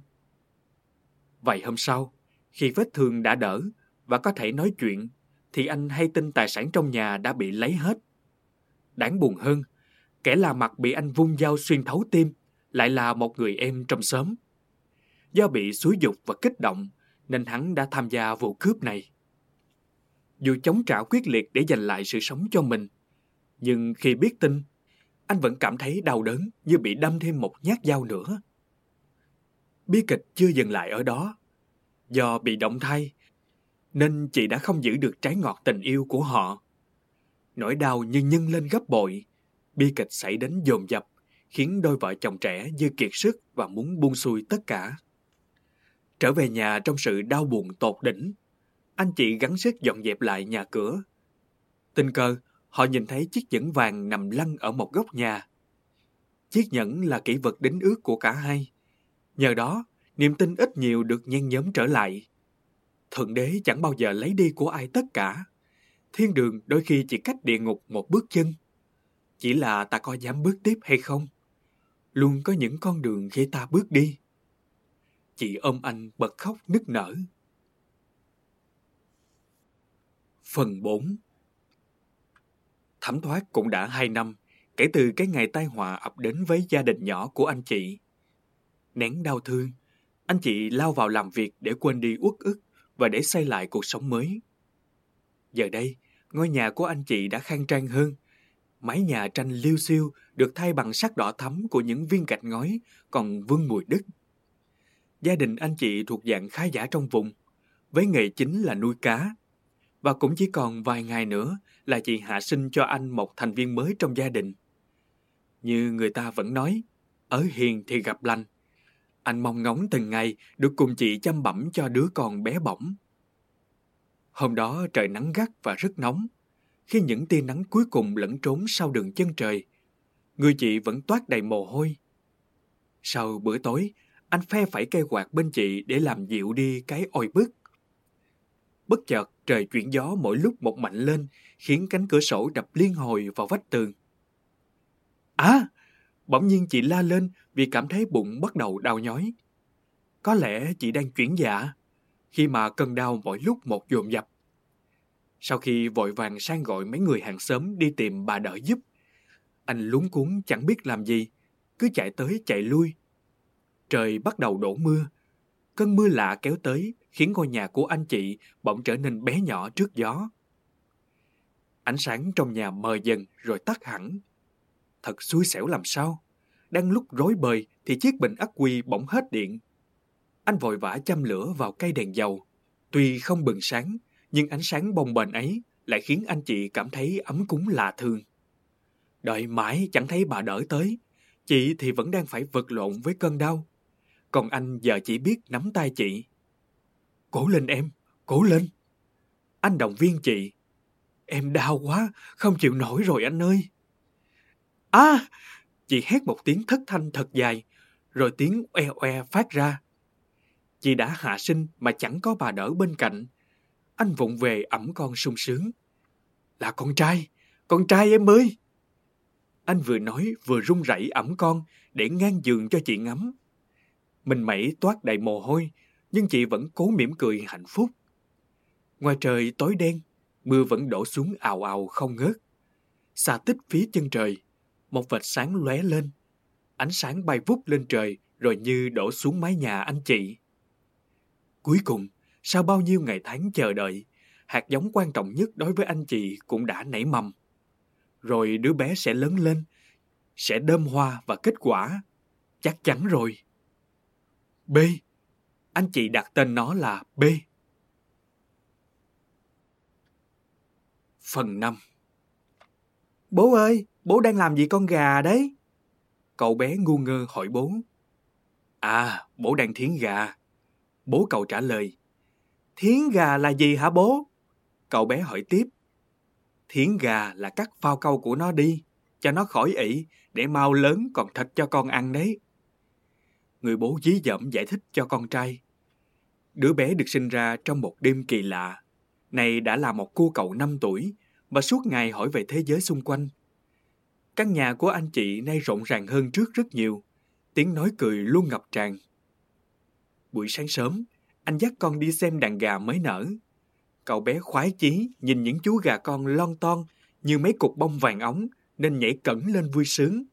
Vài hôm sau, khi vết thương đã đỡ và có thể nói chuyện, thì anh hay tin tài sản trong nhà đã bị lấy hết. Đáng buồn hơn, kẻ là mặt bị anh vung dao xuyên thấu tim lại là một người em trong xóm. Do bị xúi dục và kích động nên hắn đã tham gia vụ cướp này. Dù chống trả quyết liệt để giành lại sự sống cho mình, nhưng khi biết tin, anh vẫn cảm thấy đau đớn như bị đâm thêm một nhát dao nữa. Bi kịch chưa dừng lại ở đó. Do bị động thai, nên chị đã không giữ được trái ngọt tình yêu của họ. Nỗi đau như nhân lên gấp bội, bi kịch xảy đến dồn dập, khiến đôi vợ chồng trẻ như kiệt sức và muốn buông xuôi tất cả. Trở về nhà trong sự đau buồn tột đỉnh, anh chị gắng sức dọn dẹp lại nhà cửa. Tình cờ, họ nhìn thấy chiếc nhẫn vàng nằm lăn ở một góc nhà. Chiếc nhẫn là kỷ vật đính ước của cả hai. Nhờ đó, niềm tin ít nhiều được nhen nhóm trở lại. Thượng đế chẳng bao giờ lấy đi của ai tất cả. Thiên đường đôi khi chỉ cách địa ngục một bước chân. Chỉ là ta có dám bước tiếp hay không? Luôn có những con đường khi ta bước đi. Chị ôm anh bật khóc nức nở. Phần 4 Thẩm thoát cũng đã hai năm kể từ cái ngày tai họa ập đến với gia đình nhỏ của anh chị. Nén đau thương, anh chị lao vào làm việc để quên đi uất ức và để xây lại cuộc sống mới. Giờ đây, ngôi nhà của anh chị đã khang trang hơn. Mái nhà tranh liêu xiêu được thay bằng sắc đỏ thắm của những viên gạch ngói còn vương mùi đất. Gia đình anh chị thuộc dạng khá giả trong vùng, với nghề chính là nuôi cá. Và cũng chỉ còn vài ngày nữa là chị hạ sinh cho anh một thành viên mới trong gia đình. Như người ta vẫn nói, ở hiền thì gặp lành. Anh mong ngóng từng ngày được cùng chị chăm bẩm cho đứa con bé bỏng. Hôm đó trời nắng gắt và rất nóng. Khi những tia nắng cuối cùng lẫn trốn sau đường chân trời, người chị vẫn toát đầy mồ hôi. Sau bữa tối, anh phe phải cây quạt bên chị để làm dịu đi cái oi bức. Bất chợt, trời chuyển gió mỗi lúc một mạnh lên, khiến cánh cửa sổ đập liên hồi vào vách tường. À! Bỗng nhiên chị la lên vì cảm thấy bụng bắt đầu đau nhói. Có lẽ chị đang chuyển dạ, khi mà cơn đau mỗi lúc một dồn dập. Sau khi vội vàng sang gọi mấy người hàng xóm đi tìm bà đỡ giúp, anh lúng cuốn chẳng biết làm gì, cứ chạy tới chạy lui. Trời bắt đầu đổ mưa. Cơn mưa lạ kéo tới khiến ngôi nhà của anh chị bỗng trở nên bé nhỏ trước gió. Ánh sáng trong nhà mờ dần rồi tắt hẳn. Thật xui xẻo làm sao. Đang lúc rối bời thì chiếc bình ắc quy bỗng hết điện. Anh vội vã châm lửa vào cây đèn dầu. Tuy không bừng sáng, nhưng ánh sáng bồng bềnh ấy lại khiến anh chị cảm thấy ấm cúng lạ thường. Đợi mãi chẳng thấy bà đỡ tới, chị thì vẫn đang phải vật lộn với cơn đau. Còn anh giờ chỉ biết nắm tay chị. Cố lên em, cố lên. Anh động viên chị. Em đau quá, không chịu nổi rồi anh ơi. À! Chị hét một tiếng thất thanh thật dài, rồi tiếng oe oe phát ra. Chị đã hạ sinh mà chẳng có bà đỡ bên cạnh. Anh vụng về ẩm con sung sướng. Là con trai, con trai em ơi! Anh vừa nói vừa run rẩy ẩm con để ngang giường cho chị ngắm. Mình mẩy toát đầy mồ hôi, nhưng chị vẫn cố mỉm cười hạnh phúc. Ngoài trời tối đen, mưa vẫn đổ xuống ào ào không ngớt. Xa tích phía chân trời, một vệt sáng lóe lên. Ánh sáng bay vút lên trời rồi như đổ xuống mái nhà anh chị. Cuối cùng, sau bao nhiêu ngày tháng chờ đợi, hạt giống quan trọng nhất đối với anh chị cũng đã nảy mầm. Rồi đứa bé sẽ lớn lên, sẽ đơm hoa và kết quả. Chắc chắn rồi. B. Anh chị đặt tên nó là B. Phần 5 Bố ơi, bố đang làm gì con gà đấy? Cậu bé ngu ngơ hỏi bố. À, bố đang thiến gà. Bố cậu trả lời. Thiến gà là gì hả bố? Cậu bé hỏi tiếp. Thiến gà là cắt phao câu của nó đi, cho nó khỏi ỷ để mau lớn còn thịt cho con ăn đấy. Người bố dí dẫm giải thích cho con trai. Đứa bé được sinh ra trong một đêm kỳ lạ. Này đã là một cô cậu 5 tuổi và suốt ngày hỏi về thế giới xung quanh. Căn nhà của anh chị nay rộn ràng hơn trước rất nhiều. Tiếng nói cười luôn ngập tràn. Buổi sáng sớm, anh dắt con đi xem đàn gà mới nở. Cậu bé khoái chí nhìn những chú gà con lon ton như mấy cục bông vàng ống nên nhảy cẩn lên vui sướng.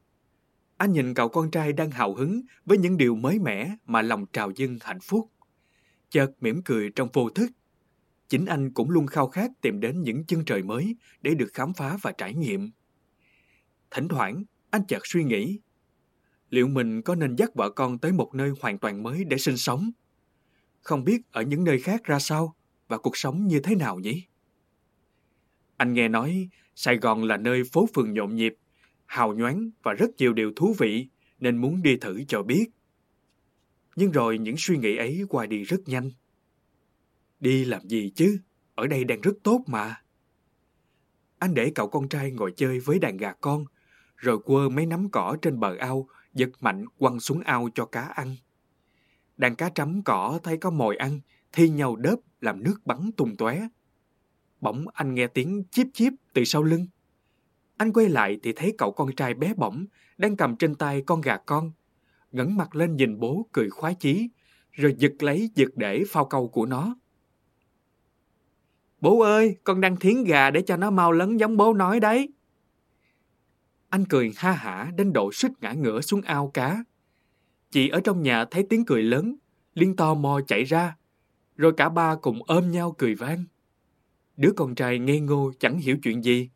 Anh nhìn cậu con trai đang hào hứng với những điều mới mẻ mà lòng trào dâng hạnh phúc. Chợt mỉm cười trong vô thức. Chính anh cũng luôn khao khát tìm đến những chân trời mới để được khám phá và trải nghiệm. Thỉnh thoảng, anh chợt suy nghĩ, liệu mình có nên dắt vợ con tới một nơi hoàn toàn mới để sinh sống? Không biết ở những nơi khác ra sao và cuộc sống như thế nào nhỉ? Anh nghe nói Sài Gòn là nơi phố phường nhộn nhịp, hào nhoáng và rất nhiều điều thú vị nên muốn đi thử cho biết. Nhưng rồi những suy nghĩ ấy qua đi rất nhanh. Đi làm gì chứ? ở đây đang rất tốt mà. Anh để cậu con trai ngồi chơi với đàn gà con, rồi quơ mấy nắm cỏ trên bờ ao, giật mạnh quăng xuống ao cho cá ăn. Đàn cá trắm cỏ thấy có mồi ăn, thi nhau đớp làm nước bắn tung tóe. Bỗng anh nghe tiếng chíp chíp từ sau lưng. Anh quay lại thì thấy cậu con trai bé bỏng đang cầm trên tay con gà con. ngẩng mặt lên nhìn bố cười khoái chí, rồi giật lấy giật để phao câu của nó. Bố ơi, con đang thiến gà để cho nó mau lớn giống bố nói đấy. Anh cười ha hả đến độ suýt ngã ngửa xuống ao cá. Chị ở trong nhà thấy tiếng cười lớn, liên to mò chạy ra, rồi cả ba cùng ôm nhau cười vang. Đứa con trai ngây ngô chẳng hiểu chuyện gì,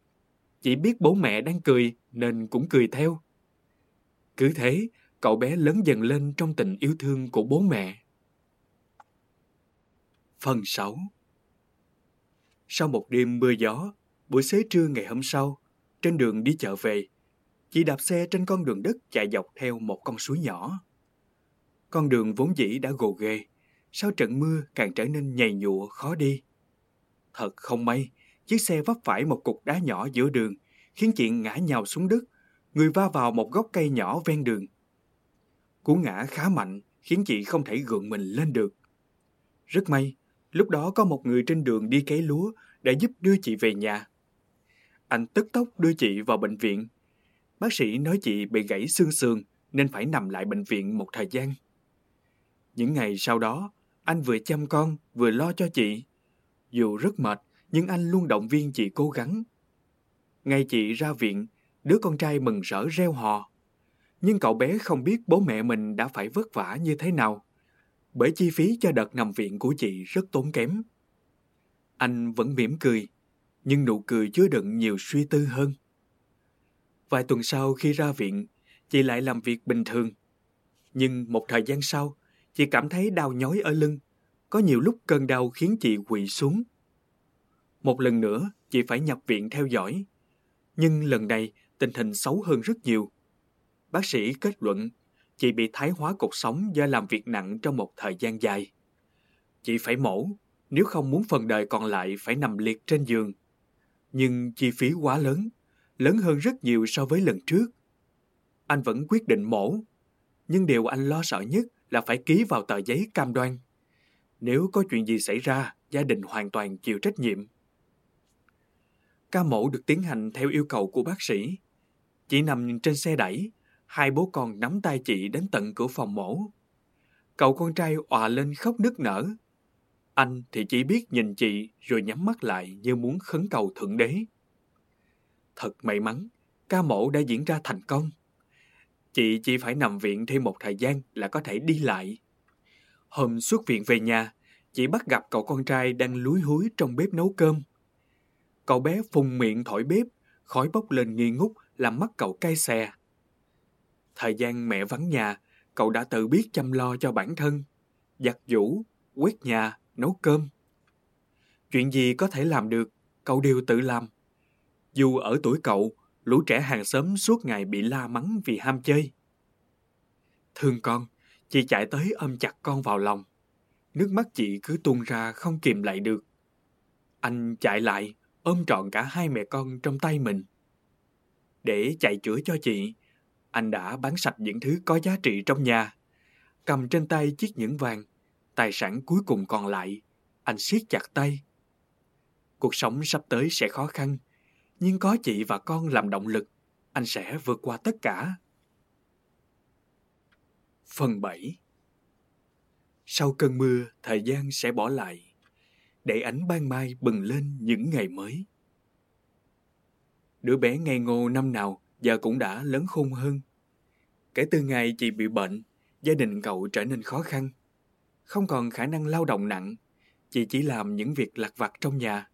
chỉ biết bố mẹ đang cười nên cũng cười theo. Cứ thế, cậu bé lớn dần lên trong tình yêu thương của bố mẹ. Phần 6 Sau một đêm mưa gió, buổi xế trưa ngày hôm sau, trên đường đi chợ về, chị đạp xe trên con đường đất chạy dọc theo một con suối nhỏ. Con đường vốn dĩ đã gồ ghề, sau trận mưa càng trở nên nhầy nhụa khó đi. Thật không may, chiếc xe vấp phải một cục đá nhỏ giữa đường, khiến chị ngã nhào xuống đất, người va vào một gốc cây nhỏ ven đường. Cú ngã khá mạnh, khiến chị không thể gượng mình lên được. Rất may, lúc đó có một người trên đường đi cấy lúa đã giúp đưa chị về nhà. Anh tức tốc đưa chị vào bệnh viện. Bác sĩ nói chị bị gãy xương sườn nên phải nằm lại bệnh viện một thời gian. Những ngày sau đó, anh vừa chăm con vừa lo cho chị. Dù rất mệt, nhưng anh luôn động viên chị cố gắng. Ngay chị ra viện, đứa con trai mừng rỡ reo hò. Nhưng cậu bé không biết bố mẹ mình đã phải vất vả như thế nào, bởi chi phí cho đợt nằm viện của chị rất tốn kém. Anh vẫn mỉm cười, nhưng nụ cười chứa đựng nhiều suy tư hơn. Vài tuần sau khi ra viện, chị lại làm việc bình thường. Nhưng một thời gian sau, chị cảm thấy đau nhói ở lưng. Có nhiều lúc cơn đau khiến chị quỵ xuống. Một lần nữa, chị phải nhập viện theo dõi. Nhưng lần này, tình hình xấu hơn rất nhiều. Bác sĩ kết luận, chị bị thái hóa cột sống do làm việc nặng trong một thời gian dài. Chị phải mổ, nếu không muốn phần đời còn lại phải nằm liệt trên giường. Nhưng chi phí quá lớn, lớn hơn rất nhiều so với lần trước. Anh vẫn quyết định mổ, nhưng điều anh lo sợ nhất là phải ký vào tờ giấy cam đoan. Nếu có chuyện gì xảy ra, gia đình hoàn toàn chịu trách nhiệm. Ca mổ được tiến hành theo yêu cầu của bác sĩ. Chị nằm trên xe đẩy, hai bố con nắm tay chị đến tận cửa phòng mổ. Cậu con trai òa lên khóc nức nở. Anh thì chỉ biết nhìn chị rồi nhắm mắt lại như muốn khấn cầu Thượng Đế. Thật may mắn, ca mổ đã diễn ra thành công. Chị chỉ phải nằm viện thêm một thời gian là có thể đi lại. Hôm xuất viện về nhà, chị bắt gặp cậu con trai đang lúi húi trong bếp nấu cơm. Cậu bé phùng miệng thổi bếp, khói bốc lên nghi ngút làm mắt cậu cay xè. Thời gian mẹ vắng nhà, cậu đã tự biết chăm lo cho bản thân, giặt giũ, quét nhà, nấu cơm. Chuyện gì có thể làm được, cậu đều tự làm. Dù ở tuổi cậu, lũ trẻ hàng xóm suốt ngày bị la mắng vì ham chơi. Thương con, chị chạy tới ôm chặt con vào lòng. Nước mắt chị cứ tuôn ra không kìm lại được. Anh chạy lại, ôm trọn cả hai mẹ con trong tay mình. Để chạy chữa cho chị, anh đã bán sạch những thứ có giá trị trong nhà. Cầm trên tay chiếc nhẫn vàng, tài sản cuối cùng còn lại, anh siết chặt tay. Cuộc sống sắp tới sẽ khó khăn, nhưng có chị và con làm động lực, anh sẽ vượt qua tất cả. Phần 7 Sau cơn mưa, thời gian sẽ bỏ lại, để ánh ban mai bừng lên những ngày mới. Đứa bé ngây ngô năm nào giờ cũng đã lớn khôn hơn. Kể từ ngày chị bị bệnh, gia đình cậu trở nên khó khăn. Không còn khả năng lao động nặng, chị chỉ làm những việc lặt vặt trong nhà.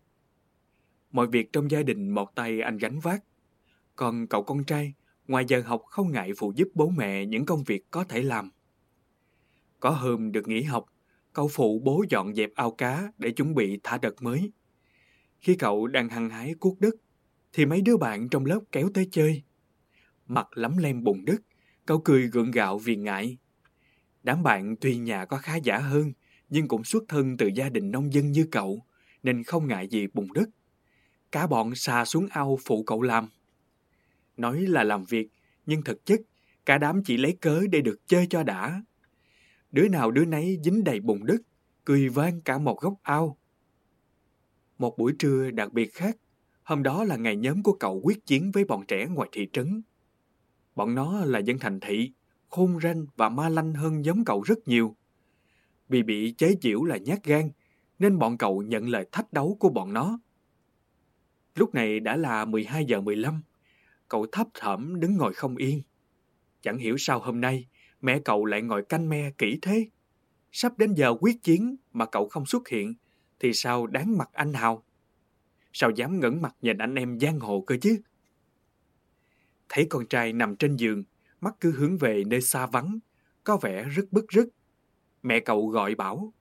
Mọi việc trong gia đình một tay anh gánh vác. Còn cậu con trai, ngoài giờ học không ngại phụ giúp bố mẹ những công việc có thể làm. Có hôm được nghỉ học, cậu phụ bố dọn dẹp ao cá để chuẩn bị thả đợt mới. Khi cậu đang hăng hái cuốc đất, thì mấy đứa bạn trong lớp kéo tới chơi. Mặt lắm lem bùn đất, cậu cười gượng gạo vì ngại. Đám bạn tuy nhà có khá giả hơn, nhưng cũng xuất thân từ gia đình nông dân như cậu, nên không ngại gì bùn đất. Cả bọn xà xuống ao phụ cậu làm. Nói là làm việc, nhưng thực chất cả đám chỉ lấy cớ để được chơi cho đã. Đứa nào đứa nấy dính đầy bùn đất, cười vang cả một góc ao. Một buổi trưa đặc biệt khác, hôm đó là ngày nhóm của cậu quyết chiến với bọn trẻ ngoài thị trấn. Bọn nó là dân thành thị, khôn ranh và ma lanh hơn giống cậu rất nhiều. Vì bị chế giễu là nhát gan, nên bọn cậu nhận lời thách đấu của bọn nó. Lúc này đã là 12 giờ 15, cậu thấp thỏm đứng ngồi không yên. Chẳng hiểu sao hôm nay mẹ cậu lại ngồi canh me kỹ thế. Sắp đến giờ quyết chiến mà cậu không xuất hiện, thì sao đáng mặt anh Hào? Sao dám ngẩng mặt nhìn anh em giang hồ cơ chứ? Thấy con trai nằm trên giường, mắt cứ hướng về nơi xa vắng, có vẻ rất bức rứt. Mẹ cậu gọi bảo.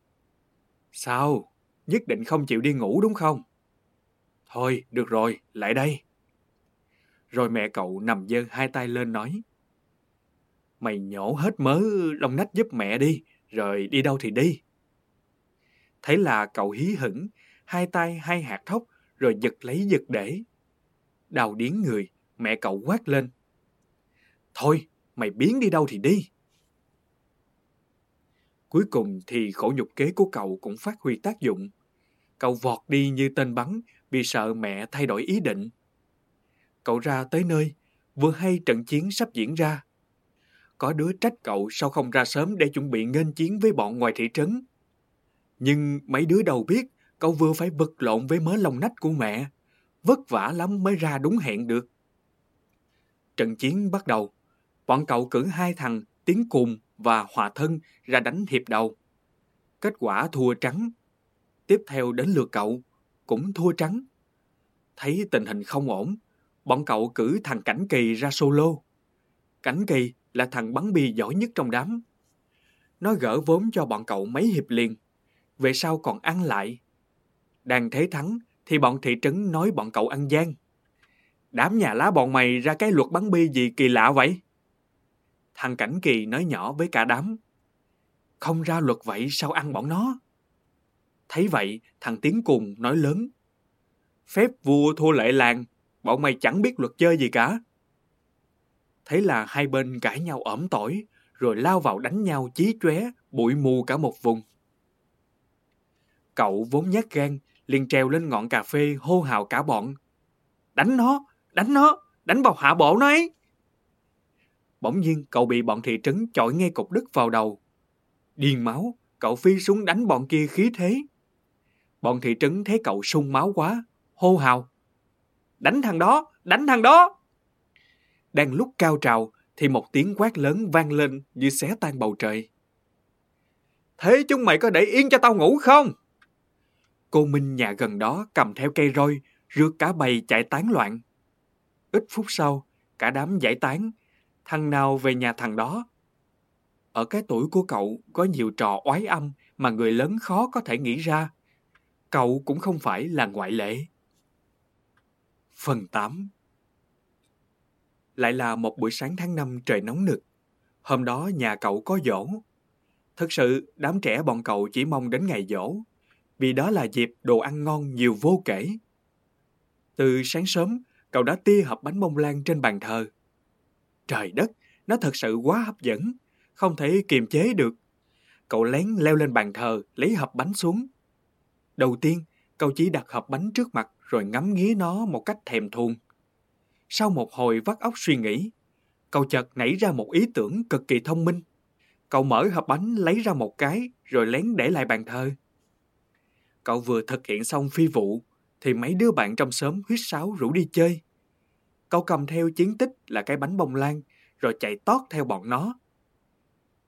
Sao? Nhất định không chịu đi ngủ đúng không? Thôi, được rồi, lại đây. Rồi mẹ cậu nằm dơ hai tay lên nói. Mày nhổ hết mớ lông nách giúp mẹ đi, rồi đi đâu thì đi. Thấy là cậu hí hửng, hai tay hai hạt thóc, rồi giật lấy giật để. Đào điến người, mẹ cậu quát lên. Thôi, mày biến đi đâu thì đi. Cuối cùng thì khổ nhục kế của cậu cũng phát huy tác dụng. Cậu vọt đi như tên bắn vì sợ mẹ thay đổi ý định. Cậu ra tới nơi, vừa hay trận chiến sắp diễn ra. Có đứa trách cậu sao không ra sớm để chuẩn bị nghênh chiến với bọn ngoài thị trấn. Nhưng mấy đứa đầu biết cậu vừa phải vật lộn với mớ lông nách của mẹ. Vất vả lắm mới ra đúng hẹn được. Trận chiến bắt đầu. Bọn cậu cử hai thằng Tiến Cùng và Hòa Thân ra đánh hiệp đầu. Kết quả thua trắng. Tiếp theo đến lượt cậu, cũng thua trắng. Thấy tình hình không ổn, bọn cậu cử thằng Cảnh Kỳ ra solo. Cảnh Kỳ là thằng bắn bi giỏi nhất trong đám. Nó gỡ vốn cho bọn cậu mấy hiệp liền, về sau còn ăn lại. Đang thế thắng thì bọn thị trấn nói bọn cậu ăn gian. Đám nhà lá bọn mày ra cái luật bắn bi gì kỳ lạ vậy? Thằng Cảnh Kỳ nói nhỏ với cả đám. Không ra luật vậy sao ăn bọn nó? Thấy vậy, thằng Tiến Cùng nói lớn. Phép vua thua lệ làng, bọn mày chẳng biết luật chơi gì cả. Thế là hai bên cãi nhau ẩm tỏi, rồi lao vào đánh nhau chí chóe, bụi mù cả một vùng. Cậu vốn nhát gan, liền treo lên ngọn cà phê hô hào cả bọn. Đánh nó, đánh nó, đánh vào hạ bộ nó ấy. Bỗng nhiên cậu bị bọn thị trấn chọi ngay cục đất vào đầu. Điên máu, cậu phi xuống đánh bọn kia khí thế. Bọn thị trấn thấy cậu sung máu quá, hô hào. Đánh thằng đó, đánh thằng đó! Đang lúc cao trào thì một tiếng quát lớn vang lên như xé tan bầu trời. Thế chúng mày có để yên cho tao ngủ không? Cô Minh nhà gần đó cầm theo cây roi, rước cả bầy chạy tán loạn. Ít phút sau, cả đám giải tán, thằng nào về nhà thằng đó. Ở cái tuổi của cậu có nhiều trò oái âm mà người lớn khó có thể nghĩ ra. Cậu cũng không phải là ngoại lệ. Phần 8 Lại là một buổi sáng tháng 5 trời nóng nực. Hôm đó nhà cậu có dỗ. Thật sự, đám trẻ bọn cậu chỉ mong đến ngày dỗ, vì đó là dịp đồ ăn ngon nhiều vô kể. Từ sáng sớm, cậu đã tia hộp bánh bông lan trên bàn thờ. Trời đất, nó thật sự quá hấp dẫn, không thể kiềm chế được. Cậu lén leo lên bàn thờ, lấy hộp bánh xuống. Đầu tiên, cậu chỉ đặt hộp bánh trước mặt rồi ngắm nghía nó một cách thèm thuồng. Sau một hồi vắt óc suy nghĩ, cậu chợt nảy ra một ý tưởng cực kỳ thông minh. Cậu mở hộp bánh lấy ra một cái rồi lén để lại bàn thờ. Cậu vừa thực hiện xong phi vụ thì mấy đứa bạn trong xóm huyết sáo rủ đi chơi. Cậu cầm theo chiến tích là cái bánh bông lan rồi chạy tót theo bọn nó.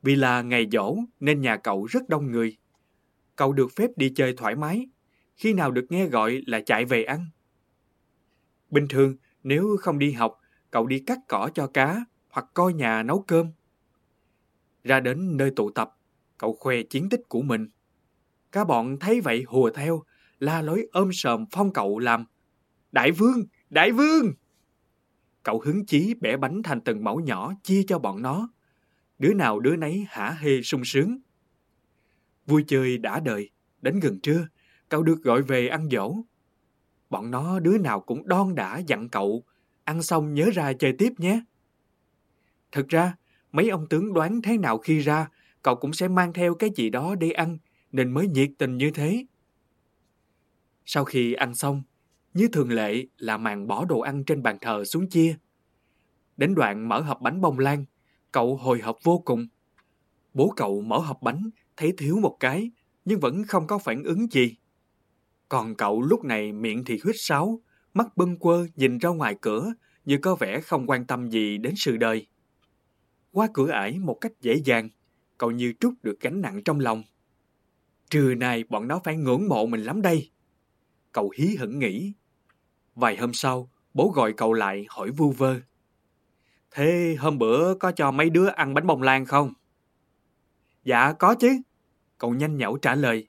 Vì là ngày dỗ nên nhà cậu rất đông người. Cậu được phép đi chơi thoải mái, khi nào được nghe gọi là chạy về ăn. Bình thường, nếu không đi học, cậu đi cắt cỏ cho cá hoặc coi nhà nấu cơm. Ra đến nơi tụ tập, cậu khoe chiến tích của mình. Các bọn thấy vậy hùa theo, la lối ôm sờm phong cậu làm. Đại vương! Đại vương! Cậu hứng chí bẻ bánh thành từng mẫu nhỏ chia cho bọn nó. Đứa nào đứa nấy hả hê sung sướng. Vui chơi đã đời, đến gần trưa, cậu được gọi về ăn dỗ. Bọn nó đứa nào cũng đon đã dặn cậu, ăn xong nhớ ra chơi tiếp nhé. Thực ra, mấy ông tướng đoán thế nào khi ra, cậu cũng sẽ mang theo cái gì đó để ăn, nên mới nhiệt tình như thế. Sau khi ăn xong, như thường lệ là màn bỏ đồ ăn trên bàn thờ xuống chia. Đến đoạn mở hộp bánh bông lan, cậu hồi hộp vô cùng. Bố cậu mở hộp bánh, thấy thiếu một cái, nhưng vẫn không có phản ứng gì. Còn cậu lúc này miệng thì huyết sáo, mắt bâng quơ nhìn ra ngoài cửa như có vẻ không quan tâm gì đến sự đời. Qua cửa ải một cách dễ dàng, cậu như trút được gánh nặng trong lòng. Trưa nay bọn nó phải ngưỡng mộ mình lắm đây. Cậu hí hửng nghĩ. Vài hôm sau, bố gọi cậu lại hỏi vu vơ. Thế hôm bữa có cho mấy đứa ăn bánh bông lan không? Dạ có chứ. Cậu nhanh nhảu trả lời.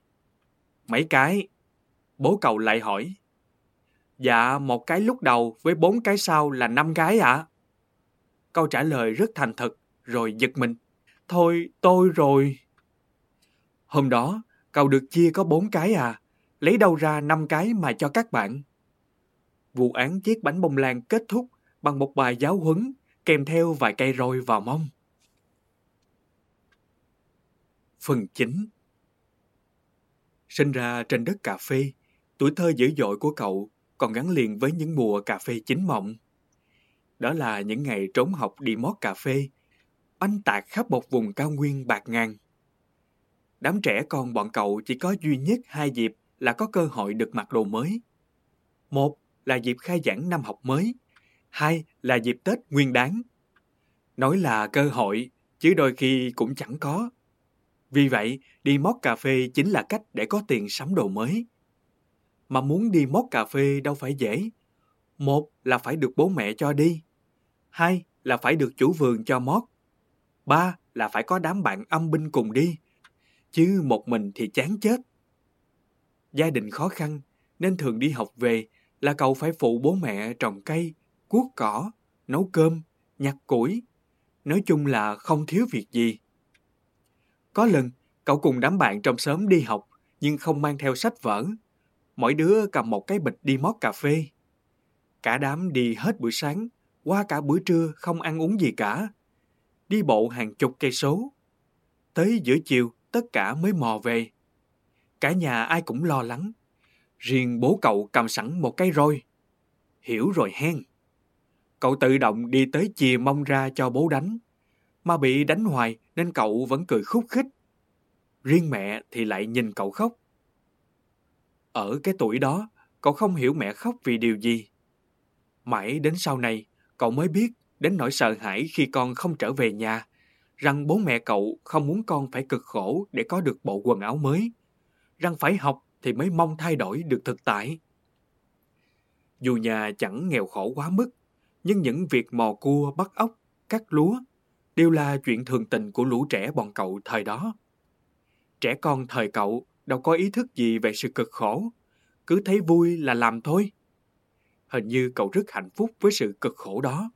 Mấy cái. Bố cậu lại hỏi. Dạ một cái lúc đầu với bốn cái sau là năm cái ạ. À? Câu trả lời rất thành thật, rồi giật mình. Thôi, tôi rồi. Hôm đó, cậu được chia có bốn cái à. Lấy đâu ra năm cái mà cho các bạn. Vụ án chiếc bánh bông lan kết thúc bằng một bài giáo huấn kèm theo vài cây roi vào mông. Phần 9 Sinh ra trên đất cà phê, tuổi thơ dữ dội của cậu còn gắn liền với những mùa cà phê chín mọng. Đó là những ngày trốn học đi mót cà phê, oanh tạc khắp một vùng cao nguyên bạc ngàn. Đám trẻ con bọn cậu chỉ có duy nhất hai dịp là có cơ hội được mặc đồ mới. Một là dịp khai giảng năm học mới, hai là dịp Tết nguyên đáng. Nói là cơ hội, chứ đôi khi cũng chẳng có. Vì vậy, đi mót cà phê chính là cách để có tiền sắm đồ mới. Mà muốn đi mót cà phê đâu phải dễ. Một là phải được bố mẹ cho đi. Hai là phải được chủ vườn cho mót. Ba là phải có đám bạn âm binh cùng đi. Chứ một mình thì chán chết. Gia đình khó khăn nên thường đi học về là cậu phải phụ bố mẹ trồng cây, cuốc cỏ, nấu cơm, nhặt củi. Nói chung là không thiếu việc gì. Có lần, cậu cùng đám bạn trong xóm đi học nhưng không mang theo sách vở. Mỗi đứa cầm một cái bịch đi mót cà phê. Cả đám đi hết buổi sáng, qua cả buổi trưa không ăn uống gì cả. Đi bộ hàng chục cây số. Tới giữa chiều, tất cả mới mò về. Cả nhà ai cũng lo lắng. Riêng bố cậu cầm sẵn một cái roi. Hiểu rồi hen. Cậu tự động đi tới chìa mông ra cho bố đánh. Mà bị đánh hoài nên cậu vẫn cười khúc khích. Riêng mẹ thì lại nhìn cậu khóc. Ở cái tuổi đó, cậu không hiểu mẹ khóc vì điều gì. Mãi đến sau này, cậu mới biết đến nỗi sợ hãi khi con không trở về nhà, rằng bố mẹ cậu không muốn con phải cực khổ để có được bộ quần áo mới, rằng phải học thì mới mong thay đổi được thực tại. Dù nhà chẳng nghèo khổ quá mức, nhưng những việc mò cua, bắt ốc, cắt lúa đều là chuyện thường tình của lũ trẻ bọn cậu thời đó. Trẻ con thời cậu đâu có ý thức gì về sự cực khổ, cứ thấy vui là làm thôi. Hình như cậu rất hạnh phúc với sự cực khổ đó.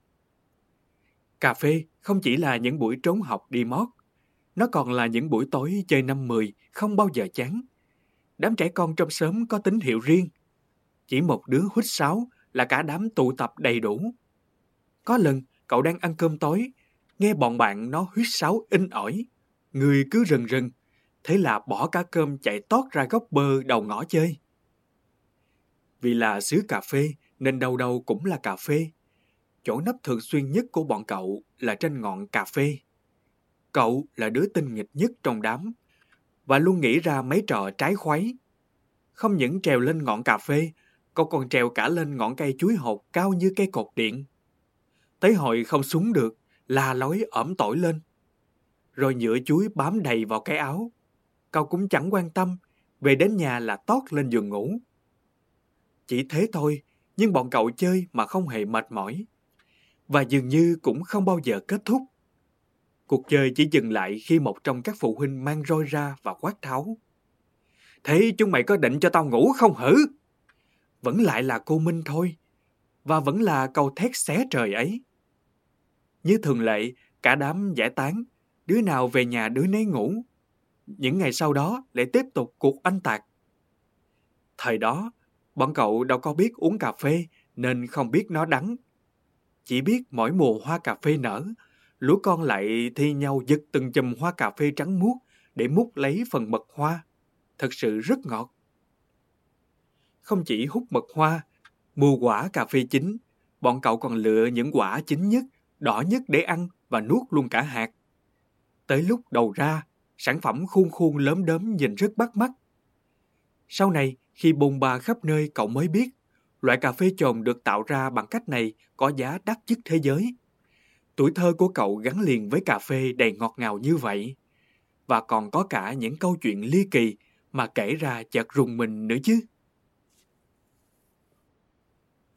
Cà phê không chỉ là những buổi trốn học đi mót, nó còn là những buổi tối chơi năm mười không bao giờ chán. Đám trẻ con trong xóm có tín hiệu riêng. Chỉ một đứa hút sáo là cả đám tụ tập đầy đủ. Có lần cậu đang ăn cơm tối, nghe bọn bạn nó huyết sáo in ỏi. Người cứ rần rần, thế là bỏ cả cơm chạy tót ra góc bờ đầu ngõ chơi. Vì là xứ cà phê nên đâu đâu cũng là cà phê. Chỗ nấp thường xuyên nhất của bọn cậu là trên ngọn cà phê. Cậu là đứa tinh nghịch nhất trong đám và luôn nghĩ ra mấy trò trái khuấy. Không những trèo lên ngọn cà phê, cậu còn trèo cả lên ngọn cây chuối hột cao như cây cột điện. Tới hồi không xuống được, la lối ẩm tỏi lên. Rồi nhựa chuối bám đầy vào cái áo. Cậu cũng chẳng quan tâm, về đến nhà là tót lên giường ngủ. Chỉ thế thôi, nhưng bọn cậu chơi mà không hề mệt mỏi. Và dường như cũng không bao giờ kết thúc. Cuộc chơi chỉ dừng lại khi một trong các phụ huynh mang roi ra và quát tháo. Thế chúng mày có định cho tao ngủ không hử? Vẫn lại là cô Minh thôi. Và vẫn là câu thét xé trời ấy. Như thường lệ, cả đám giải tán, đứa nào về nhà đứa nấy ngủ. Những ngày sau đó lại tiếp tục cuộc anh tạc. Thời đó, bọn cậu đâu có biết uống cà phê nên không biết nó đắng. Chỉ biết mỗi mùa hoa cà phê nở, lũ con lại thi nhau giật từng chùm hoa cà phê trắng muốt để múc lấy phần mật hoa. Thật sự rất ngọt. Không chỉ hút mật hoa, mùa quả cà phê chín, bọn cậu còn lựa những quả chín nhất, đỏ nhất để ăn và nuốt luôn cả hạt. Tới lúc đầu ra, sản phẩm khuôn khuôn lớn đớm nhìn rất bắt mắt. Sau này, khi bùng bà khắp nơi cậu mới biết, loại cà phê trồn được tạo ra bằng cách này có giá đắt nhất thế giới. Tuổi thơ của cậu gắn liền với cà phê đầy ngọt ngào như vậy. Và còn có cả những câu chuyện ly kỳ mà kể ra chợt rùng mình nữa chứ.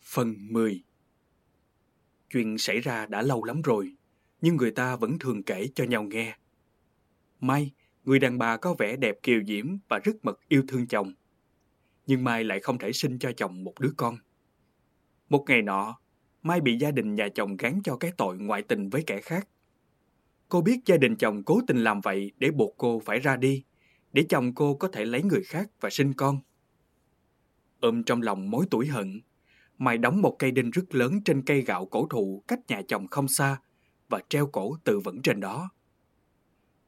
Phần 10 Chuyện xảy ra đã lâu lắm rồi, nhưng người ta vẫn thường kể cho nhau nghe. Mai, người đàn bà có vẻ đẹp kiều diễm và rất mật yêu thương chồng. Nhưng Mai lại không thể sinh cho chồng một đứa con. Một ngày nọ, Mai bị gia đình nhà chồng gán cho cái tội ngoại tình với kẻ khác. Cô biết gia đình chồng cố tình làm vậy để buộc cô phải ra đi, để chồng cô có thể lấy người khác và sinh con. Ôm trong lòng mối tủi hận, Mai đóng một cây đinh rất lớn trên cây gạo cổ thụ cách nhà chồng không xa và treo cổ tự vẫn trên đó.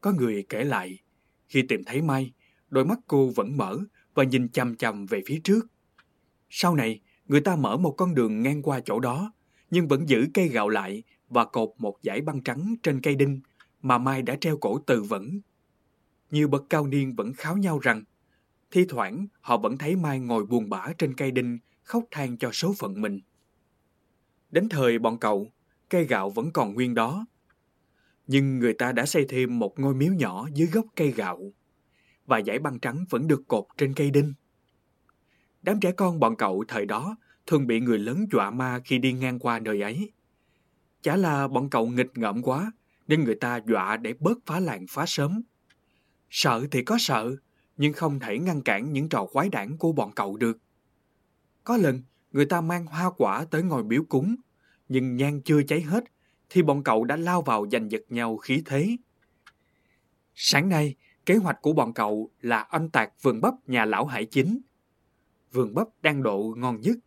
Có người kể lại, khi tìm thấy Mai, đôi mắt cô vẫn mở và nhìn chằm chằm về phía trước. Sau này, người ta mở một con đường ngang qua chỗ đó, nhưng vẫn giữ cây gạo lại và cột một dải băng trắng trên cây đinh mà Mai đã treo cổ tự vẫn. Nhiều bậc cao niên vẫn kháo nhau rằng, thi thoảng họ vẫn thấy Mai ngồi buồn bã trên cây đinh khóc than cho số phận mình. Đến thời bọn cậu, cây gạo vẫn còn nguyên đó. Nhưng người ta đã xây thêm một ngôi miếu nhỏ dưới gốc cây gạo và dải băng trắng vẫn được cột trên cây đinh. Đám trẻ con bọn cậu thời đó thường bị người lớn dọa ma khi đi ngang qua nơi ấy. Chả là bọn cậu nghịch ngợm quá, nên người ta dọa để bớt phá làng phá sớm. Sợ thì có sợ, nhưng không thể ngăn cản những trò quái đản của bọn cậu được. Có lần, người ta mang hoa quả tới ngồi biểu cúng, nhưng nhang chưa cháy hết, thì bọn cậu đã lao vào giành giật nhau khí thế. Sáng nay, kế hoạch của bọn cậu là oanh tạc vườn bắp nhà lão Hải Chính. Vườn bắp đang độ ngon nhất.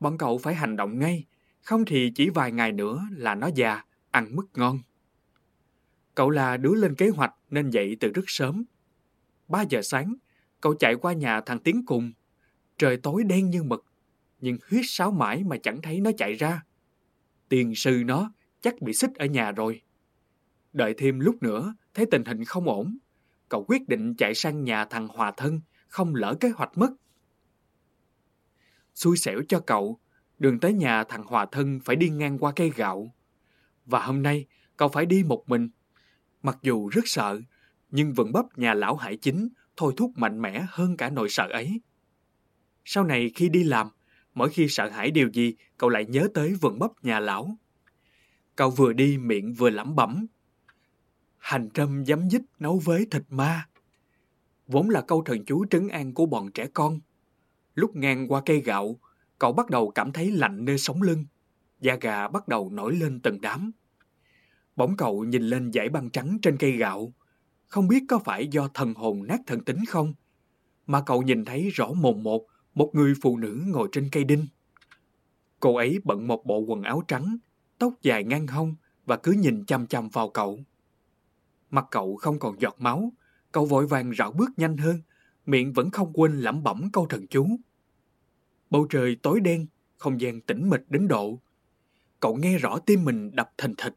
Bọn cậu phải hành động ngay, không thì chỉ vài ngày nữa là nó già, ăn mất ngon. Cậu là đứa lên kế hoạch nên dậy từ rất sớm. 3 giờ sáng, cậu chạy qua nhà thằng Tiến cùng. Trời tối đen như mực, nhưng huyết sáo mãi mà chẳng thấy nó chạy ra. Tiền sư nó chắc bị xích ở nhà rồi. Đợi thêm lúc nữa, thấy tình hình không ổn. Cậu quyết định chạy sang nhà thằng Hòa Thân, không lỡ kế hoạch mất. Xui xẻo cho cậu, đường tới nhà thằng Hòa Thân phải đi ngang qua cây gạo. Và hôm nay, cậu phải đi một mình. Mặc dù rất sợ, nhưng vẫn bắp nhà lão Hải Chính thôi thúc mạnh mẽ hơn cả nỗi sợ ấy. Sau này khi đi làm, mỗi khi sợ hãi điều gì, cậu lại nhớ tới vườn bắp nhà lão. Cậu vừa đi miệng vừa lẩm bẩm. Hành trâm dám dích nấu với thịt ma. Vốn là câu thần chú trấn an của bọn trẻ con. Lúc ngang qua cây gạo, cậu bắt đầu cảm thấy lạnh nơi sống lưng. Da gà bắt đầu nổi lên từng đám. Bỗng cậu nhìn lên dải băng trắng trên cây gạo. Không biết có phải do thần hồn nát thần tính không? Mà cậu nhìn thấy rõ mồn một một người phụ nữ ngồi trên cây đinh. Cô ấy bận một bộ quần áo trắng, tóc dài ngang hông và cứ nhìn chăm chăm vào cậu. Mặt cậu không còn giọt máu, cậu vội vàng rảo bước nhanh hơn, miệng vẫn không quên lẩm bẩm câu thần chú. Bầu trời tối đen, không gian tĩnh mịch đến độ. Cậu nghe rõ tim mình đập thành thịt.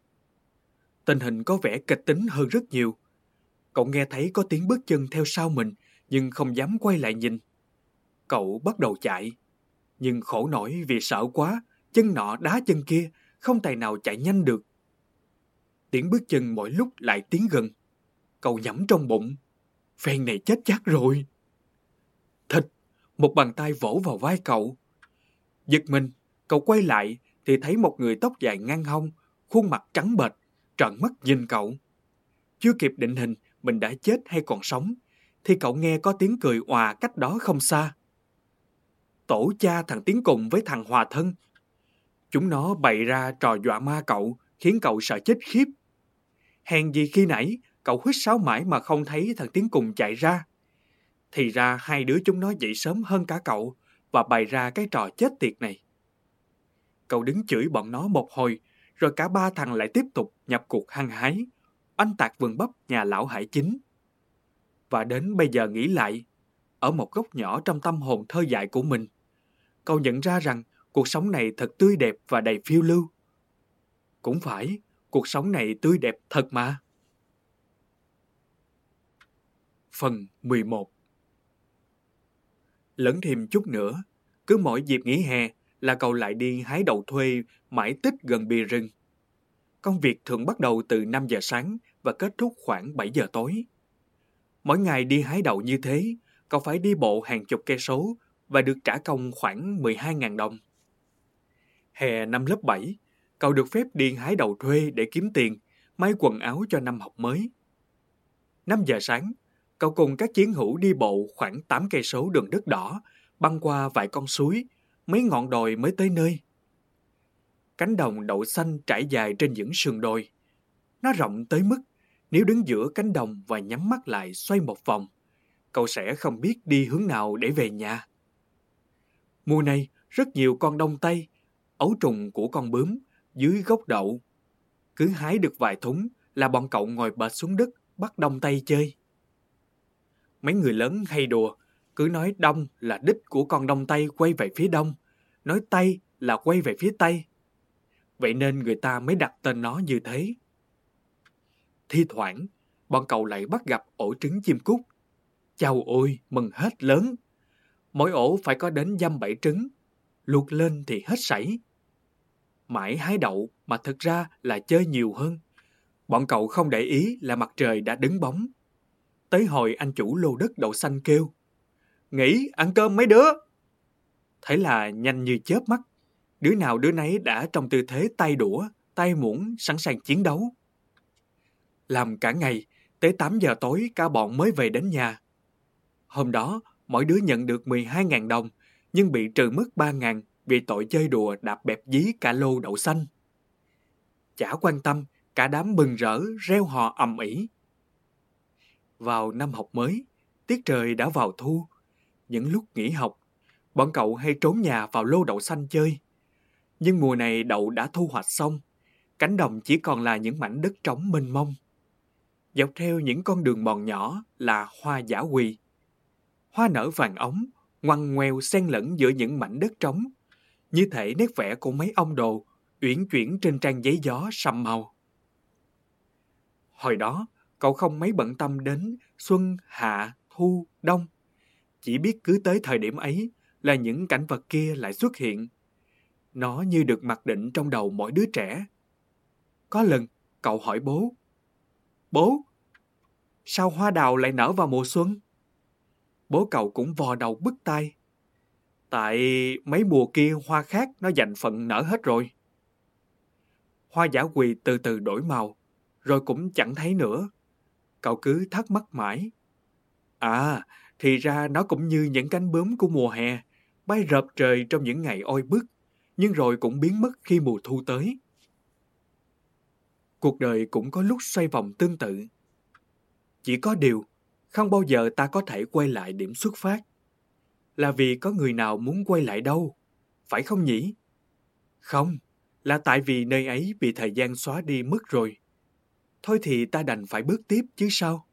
Tình hình có vẻ kịch tính hơn rất nhiều. Cậu nghe thấy có tiếng bước chân theo sau mình, nhưng không dám quay lại nhìn. Cậu bắt đầu chạy. Nhưng khổ nổi vì sợ quá, chân nọ đá chân kia, không tài nào chạy nhanh được. Tiếng bước chân mỗi lúc lại tiến gần. Cậu nhẩm trong bụng. Phen này chết chắc rồi. Thịt, một bàn tay vỗ vào vai cậu. Giật mình, cậu quay lại thì thấy một người tóc dài ngang hông, khuôn mặt trắng bệch, trợn mắt nhìn cậu. Chưa kịp định hình mình đã chết hay còn sống, thì cậu nghe có tiếng cười òa cách đó không xa tổ cha thằng Tiến cùng với thằng Hòa Thân. Chúng nó bày ra trò dọa ma cậu, khiến cậu sợ chết khiếp. Hèn gì khi nãy, cậu hít sáo mãi mà không thấy thằng Tiến cùng chạy ra. Thì ra hai đứa chúng nó dậy sớm hơn cả cậu và bày ra cái trò chết tiệt này. Cậu đứng chửi bọn nó một hồi, rồi cả ba thằng lại tiếp tục nhập cuộc hăng hái, oanh tạc vườn bắp nhà lão hải chính. Và đến bây giờ nghĩ lại, ở một góc nhỏ trong tâm hồn thơ dại của mình, cậu nhận ra rằng cuộc sống này thật tươi đẹp và đầy phiêu lưu. Cũng phải, cuộc sống này tươi đẹp thật mà. Phần 11 Lẫn thêm chút nữa, cứ mỗi dịp nghỉ hè là cậu lại đi hái đậu thuê mãi tích gần bìa rừng. Công việc thường bắt đầu từ 5 giờ sáng và kết thúc khoảng 7 giờ tối. Mỗi ngày đi hái đậu như thế, cậu phải đi bộ hàng chục cây số và được trả công khoảng 12.000 đồng. Hè năm lớp 7, cậu được phép đi hái đậu thuê để kiếm tiền, may quần áo cho năm học mới. 5 giờ sáng, cậu cùng các chiến hữu đi bộ khoảng 8 cây số đường đất đỏ, băng qua vài con suối, mấy ngọn đồi mới tới nơi. Cánh đồng đậu xanh trải dài trên những sườn đồi. Nó rộng tới mức nếu đứng giữa cánh đồng và nhắm mắt lại xoay một vòng, cậu sẽ không biết đi hướng nào để về nhà. Mùa này, rất nhiều con đông tây, ấu trùng của con bướm dưới gốc đậu. Cứ hái được vài thúng là bọn cậu ngồi bệt xuống đất bắt đông tây chơi. Mấy người lớn hay đùa, cứ nói đông là đích của con đông tây quay về phía đông, nói tây là quay về phía tây. Vậy nên người ta mới đặt tên nó như thế. Thi thoảng, bọn cậu lại bắt gặp ổ trứng chim cút. Chào ôi, mừng hết lớn. Mỗi ổ phải có đến dăm bảy trứng. Luộc lên thì hết sảy. Mãi hái đậu mà thực ra là chơi nhiều hơn. Bọn cậu không để ý là mặt trời đã đứng bóng. Tới hồi anh chủ lô đất đậu xanh kêu. Nghỉ, ăn cơm mấy đứa. Thế là nhanh như chớp mắt. Đứa nào đứa nấy đã trong tư thế tay đũa, tay muỗng sẵn sàng chiến đấu. Làm cả ngày, tới 8 giờ tối cả bọn mới về đến nhà. Hôm đó, mỗi đứa nhận được 12.000 đồng, nhưng bị trừ mất 3.000 vì tội chơi đùa đạp bẹp dí cả lô đậu xanh. Chả quan tâm, cả đám mừng rỡ, reo hò ầm ĩ. Vào năm học mới, tiết trời đã vào thu. Những lúc nghỉ học, bọn cậu hay trốn nhà vào lô đậu xanh chơi. Nhưng mùa này đậu đã thu hoạch xong, cánh đồng chỉ còn là những mảnh đất trống mênh mông. Dọc theo những con đường mòn nhỏ là hoa giả quỳ. Hoa nở vàng ống, ngoằn ngoèo xen lẫn giữa những mảnh đất trống, như thể nét vẽ của mấy ông đồ uyển chuyển trên trang giấy gió sầm màu. Hồi đó, cậu không mấy bận tâm đến xuân, hạ, thu, đông. Chỉ biết cứ tới thời điểm ấy là những cảnh vật kia lại xuất hiện. Nó như được mặc định trong đầu mỗi đứa trẻ. Có lần, cậu hỏi bố. Bố, sao hoa đào lại nở vào mùa xuân? Bố cậu cũng vò đầu bứt tai. Tại mấy mùa kia hoa khác nó dành phận nở hết rồi. Hoa giả quỳ từ từ đổi màu, rồi cũng chẳng thấy nữa. Cậu cứ thắc mắc mãi. À, thì ra nó cũng như những cánh bướm của mùa hè, bay rợp trời trong những ngày oi bức, nhưng rồi cũng biến mất khi mùa thu tới. Cuộc đời cũng có lúc xoay vòng tương tự. Chỉ có điều, không bao giờ ta có thể quay lại điểm xuất phát. Là vì có người nào muốn quay lại đâu, phải không nhỉ? Không, là tại vì nơi ấy bị thời gian xóa đi mất rồi. Thôi thì ta đành phải bước tiếp chứ sao?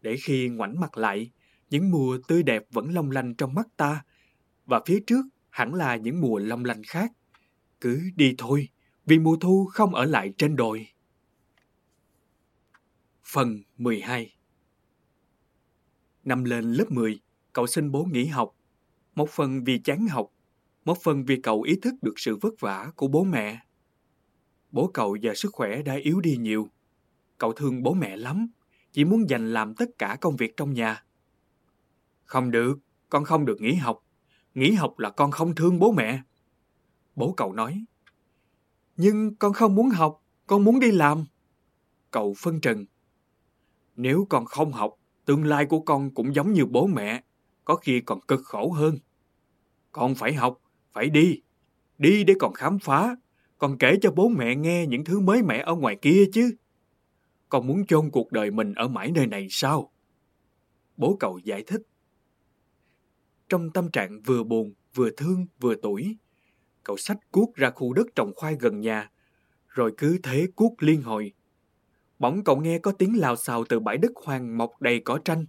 Để khi ngoảnh mặt lại, những mùa tươi đẹp vẫn long lanh trong mắt ta, và phía trước hẳn là những mùa long lanh khác. Cứ đi thôi, vì mùa thu không ở lại trên đồi. Phần 12 Năm lên lớp 10, cậu xin bố nghỉ học. Một phần vì chán học, một phần vì cậu ý thức được sự vất vả của bố mẹ. Bố cậu giờ sức khỏe đã yếu đi nhiều. Cậu thương bố mẹ lắm, chỉ muốn dành làm tất cả công việc trong nhà. Không được, con không được nghỉ học. Nghỉ học là con không thương bố mẹ. Bố cậu nói. Nhưng con không muốn học, con muốn đi làm. Cậu phân trần. Nếu con không học, tương lai của con cũng giống như bố mẹ, có khi còn cực khổ hơn. Con phải học, phải đi. Đi để còn khám phá, còn kể cho bố mẹ nghe những thứ mới mẻ ở ngoài kia chứ. Con muốn chôn cuộc đời mình ở mãi nơi này sao? Bố cậu giải thích. trong tâm trạng vừa buồn, vừa thương, vừa tuổi. Cậu xách cuốc ra khu đất trồng khoai gần nhà, rồi cứ thế cuốc liên hồi. Bỗng cậu nghe có tiếng lào xào từ bãi đất hoang mọc đầy cỏ tranh.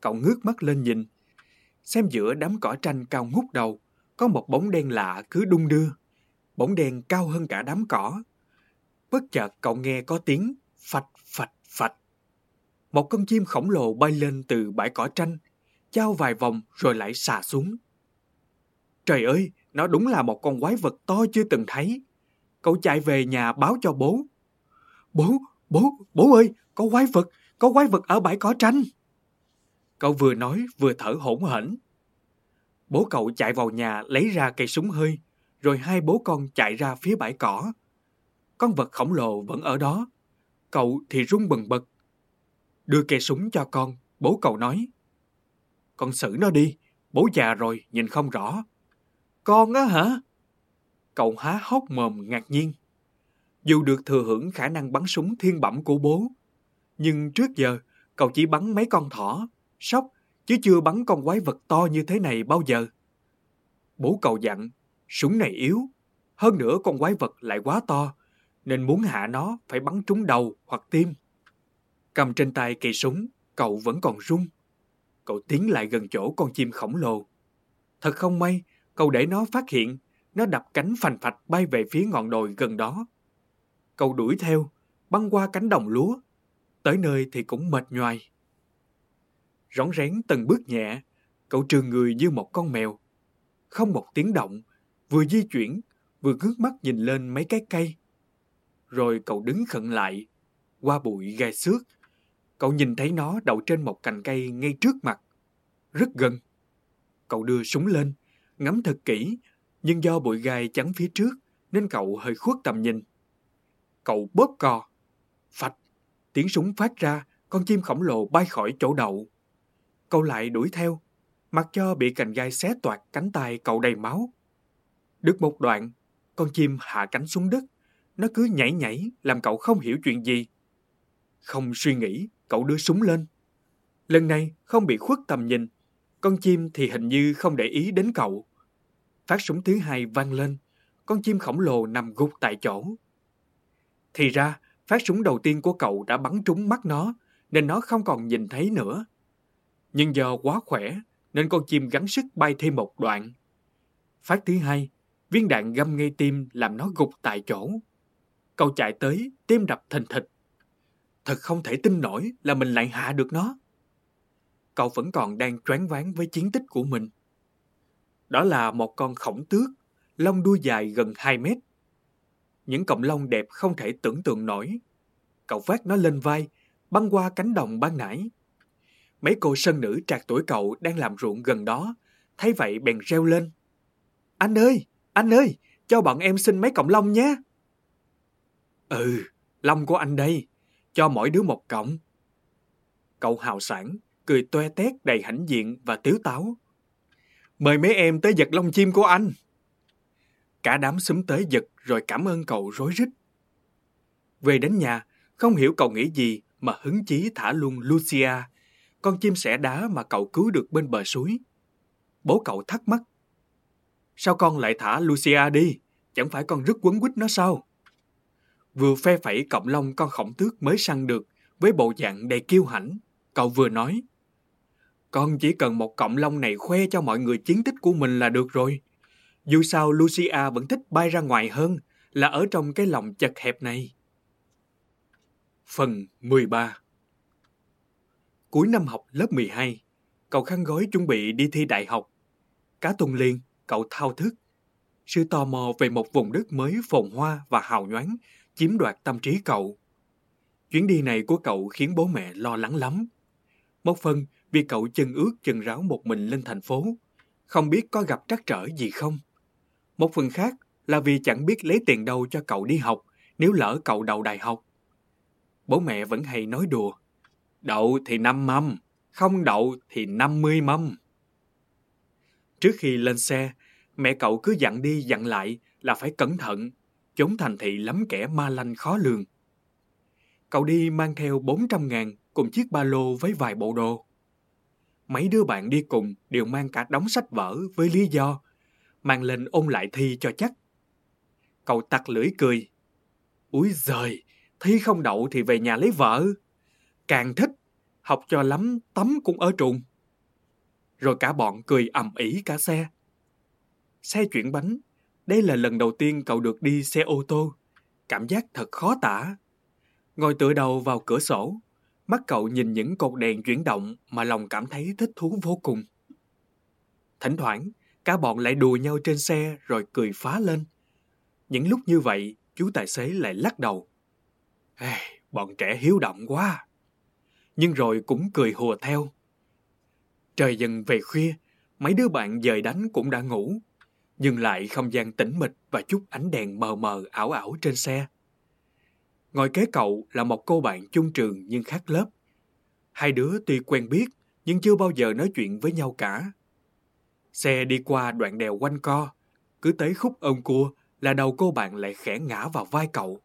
Cậu ngước mắt lên nhìn, xem giữa đám cỏ tranh cao ngút đầu, có một bóng đen lạ cứ đung đưa. Bóng đen cao hơn cả đám cỏ. Bất chợt cậu nghe có tiếng phạch phạch phạch. Một con chim khổng lồ bay lên từ bãi cỏ tranh, trao vài vòng rồi lại xà xuống. Trời ơi, nó đúng là một con quái vật to chưa từng thấy. Cậu chạy về nhà báo cho bố. Bố, bố, bố ơi, có quái vật, có quái vật ở bãi cỏ tranh. Cậu vừa nói vừa thở hổn hển. Bố cậu chạy vào nhà lấy ra cây súng hơi, rồi hai bố con chạy ra phía bãi cỏ. Con vật khổng lồ vẫn ở đó. Cậu thì run bần bật. Đưa cây súng cho con, bố cậu nói. Con xử nó đi, bố già rồi, nhìn không rõ. Con á hả? Cậu há hốc mồm ngạc nhiên. Dù được thừa hưởng khả năng bắn súng thiên bẩm của bố, nhưng trước giờ cậu chỉ bắn mấy con thỏ, sóc, chứ chưa bắn con quái vật to như thế này bao giờ. Bố cậu dặn, súng này yếu, hơn nữa con quái vật lại quá to, nên muốn hạ nó phải bắn trúng đầu hoặc tim. Cầm trên tay cây súng, cậu vẫn còn run. Cậu tiến lại gần chỗ con chim khổng lồ. Thật không may, cậu để nó phát hiện, nó đập cánh phành phạch bay về phía ngọn đồi gần đó. Cậu đuổi theo, băng qua cánh đồng lúa. Tới nơi thì cũng mệt nhoài. Rón rén từng bước nhẹ, cậu trường người như một con mèo. Không một tiếng động, vừa di chuyển, vừa ngước mắt nhìn lên mấy cái cây. Rồi cậu đứng khẩn lại, qua bụi gai xước. Cậu nhìn thấy nó đậu trên một cành cây ngay trước mặt, rất gần. Cậu đưa súng lên, ngắm thật kỹ, nhưng do bụi gai chắn phía trước nên cậu hơi khuất tầm nhìn. Cậu bóp cò, phạch, tiếng súng phát ra, con chim khổng lồ bay khỏi chỗ đậu. Cậu lại đuổi theo, mặc cho bị cành gai xé toạc cánh tay cậu đầy máu. Được một đoạn, con chim hạ cánh xuống đất, nó cứ nhảy nhảy làm cậu không hiểu chuyện gì. Không suy nghĩ, cậu đưa súng lên. Lần này không bị khuất tầm nhìn, con chim thì hình như không để ý đến cậu. Phát súng thứ hai vang lên, con chim khổng lồ nằm gục tại chỗ. Thì ra, phát súng đầu tiên của cậu đã bắn trúng mắt nó, nên nó không còn nhìn thấy nữa. Nhưng do quá khỏe, nên con chim gắng sức bay thêm một đoạn. Phát thứ hai, viên đạn găm ngay tim làm nó gục tại chỗ. Cậu chạy tới, tim đập thình thịch. Thật không thể tin nổi là mình lại hạ được nó. Cậu vẫn còn đang choáng váng với chiến tích của mình. Đó là một con khổng tước, lông đuôi dài gần 2 mét. Những cọng lông đẹp không thể tưởng tượng nổi. Cậu vác nó lên vai, băng qua cánh đồng ban nãy. Mấy cô sân nữ trạc tuổi cậu đang làm ruộng gần đó, thấy vậy bèn reo lên. Anh ơi, anh ơi, cho bọn em xin mấy cọng lông nhé. Ừ, lông của anh đây, cho mỗi đứa một cọng. Cậu hào sản, cười toe tét đầy hãnh diện và tiếu táo. Mời mấy em tới giật lông chim của anh. Cả đám xúm tới giật rồi cảm ơn cậu rối rít. Về đến nhà, không hiểu cậu nghĩ gì mà hứng chí thả luôn Lucia, con chim sẻ đá mà cậu cứu được bên bờ suối. Bố cậu thắc mắc. Sao con lại thả Lucia đi? Chẳng phải con rất quấn quýt nó sao? Vừa phe phẩy cọng lông con khổng tước mới săn được với bộ dạng đầy kiêu hãnh, cậu vừa nói. Con chỉ cần một cọng lông này khoe cho mọi người chiến tích của mình là được rồi. Dù sao Lucia vẫn thích bay ra ngoài hơn là ở trong cái lòng chật hẹp này. Phần 13 Cuối năm học lớp 12, cậu khăn gói chuẩn bị đi thi đại học. Cá tuần liền, cậu thao thức. Sự tò mò về một vùng đất mới phồn hoa và hào nhoáng chiếm đoạt tâm trí cậu. Chuyến đi này của cậu khiến bố mẹ lo lắng lắm. Một phần vì cậu chân ướt chân ráo một mình lên thành phố, không biết có gặp trắc trở gì không. Một phần khác là vì chẳng biết lấy tiền đâu cho cậu đi học nếu lỡ cậu đậu đại học. Bố mẹ vẫn hay nói đùa. Đậu thì năm mâm, không đậu thì năm mươi mâm. Trước khi lên xe, mẹ cậu cứ dặn đi dặn lại là phải cẩn thận, chốn thành thị lắm kẻ ma lanh khó lường. Cậu đi mang theo 400 ngàn cùng chiếc ba lô với vài bộ đồ. mấy đứa bạn đi cùng đều mang cả đống sách vở với lý do mang lên ôn lại thi cho chắc. Cậu tặc lưỡi cười. Úi giời, thi không đậu thì về nhà lấy vợ. Càng thích, học cho lắm tắm cũng ở trùng. Rồi cả bọn cười ầm ĩ cả xe. Xe chuyển bánh, đây là lần đầu tiên cậu được đi xe ô tô. Cảm giác thật khó tả. Ngồi tựa đầu vào cửa sổ, mắt cậu nhìn những cột đèn chuyển động mà lòng cảm thấy thích thú vô cùng. Thỉnh thoảng, cả bọn lại đùa nhau trên xe rồi cười phá lên. Những lúc như vậy, chú tài xế lại lắc đầu. Ê, bọn trẻ hiếu động quá. Nhưng rồi cũng cười hùa theo. Trời dần về khuya, mấy đứa bạn dời đánh cũng đã ngủ. Nhưng lại không gian tĩnh mịch và chút ánh đèn mờ mờ ảo ảo trên xe. Ngồi kế cậu là một cô bạn chung trường nhưng khác lớp. Hai đứa tuy quen biết nhưng chưa bao giờ nói chuyện với nhau cả. Xe đi qua đoạn đèo quanh co, cứ tới khúc ôm cua là đầu cô bạn lại khẽ ngã vào vai cậu.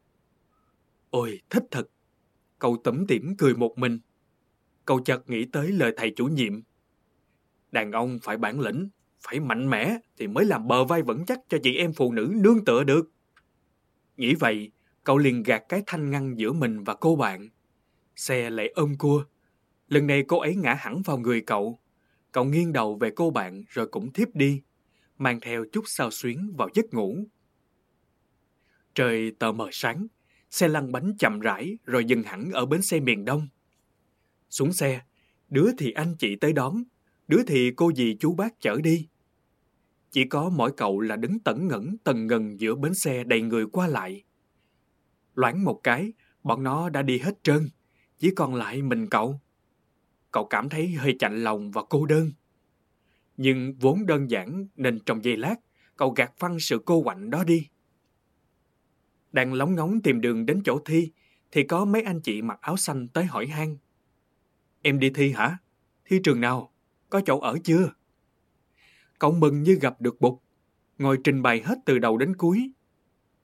Ôi, thích thật! Cậu tẩm tỉm cười một mình. Cậu chợt nghĩ tới lời thầy chủ nhiệm. Đàn ông phải bản lĩnh, phải mạnh mẽ thì mới làm bờ vai vững chắc cho chị em phụ nữ nương tựa được. Nghĩ vậy, cậu liền gạt cái thanh ngăn giữa mình và cô bạn. Xe lại ôm cua. Lần này cô ấy ngã hẳn vào người cậu. Cậu nghiêng đầu về cô bạn rồi cũng thiếp đi, mang theo chút sao xuyến vào giấc ngủ. Trời tờ mờ sáng, xe lăn bánh chậm rãi rồi dừng hẳn ở bến xe miền Đông. Xuống xe, đứa thì anh chị tới đón, đứa thì cô dì chú bác chở đi. Chỉ có mỗi cậu là đứng tẩn ngẩn tần ngần giữa bến xe đầy người qua lại. Loáng một cái, bọn nó đã đi hết trơn, chỉ còn lại mình cậu. Cậu cảm thấy hơi chạnh lòng và cô đơn. Nhưng vốn đơn giản nên trong giây lát, cậu gạt phăng sự cô quạnh đó đi. Đang lóng ngóng tìm đường đến chỗ thi, thì có mấy anh chị mặc áo xanh tới hỏi han. Em đi thi hả? Thi trường nào? Có chỗ ở chưa? Cậu mừng như gặp được bụt, ngồi trình bày hết từ đầu đến cuối.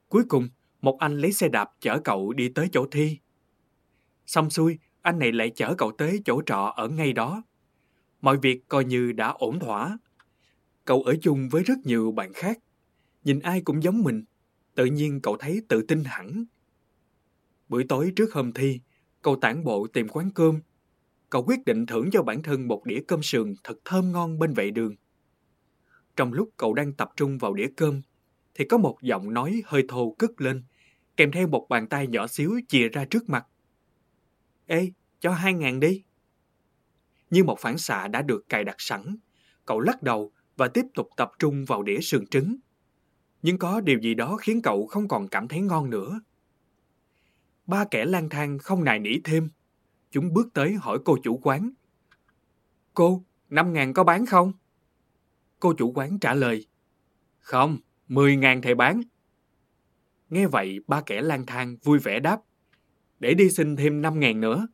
Cuối cùng, một anh lấy xe đạp chở cậu đi tới chỗ thi. Xong xuôi, anh này lại chở cậu tới chỗ trọ ở ngay đó. Mọi việc coi như đã ổn thỏa. Cậu ở chung với rất nhiều bạn khác. Nhìn ai cũng giống mình. Tự nhiên cậu thấy tự tin hẳn. Buổi tối trước hôm thi, cậu tản bộ tìm quán cơm. Cậu quyết định thưởng cho bản thân một đĩa cơm sườn thật thơm ngon bên vệ đường. Trong lúc cậu đang tập trung vào đĩa cơm, thì có một giọng nói hơi thô cất lên, kèm theo một bàn tay nhỏ xíu chìa ra trước mặt. Ê, cho hai ngàn đi. Như một phản xạ đã được cài đặt sẵn, cậu lắc đầu và tiếp tục tập trung vào đĩa sườn trứng. Nhưng có điều gì đó khiến cậu không còn cảm thấy ngon nữa. Ba kẻ lang thang không nài nỉ thêm. Chúng bước tới hỏi cô chủ quán. Cô, năm ngàn có bán không? Cô chủ quán trả lời. Không, mười ngàn thầy bán. Nghe vậy, ba kẻ lang thang vui vẻ đáp. Để đi xin thêm năm ngàn nữa.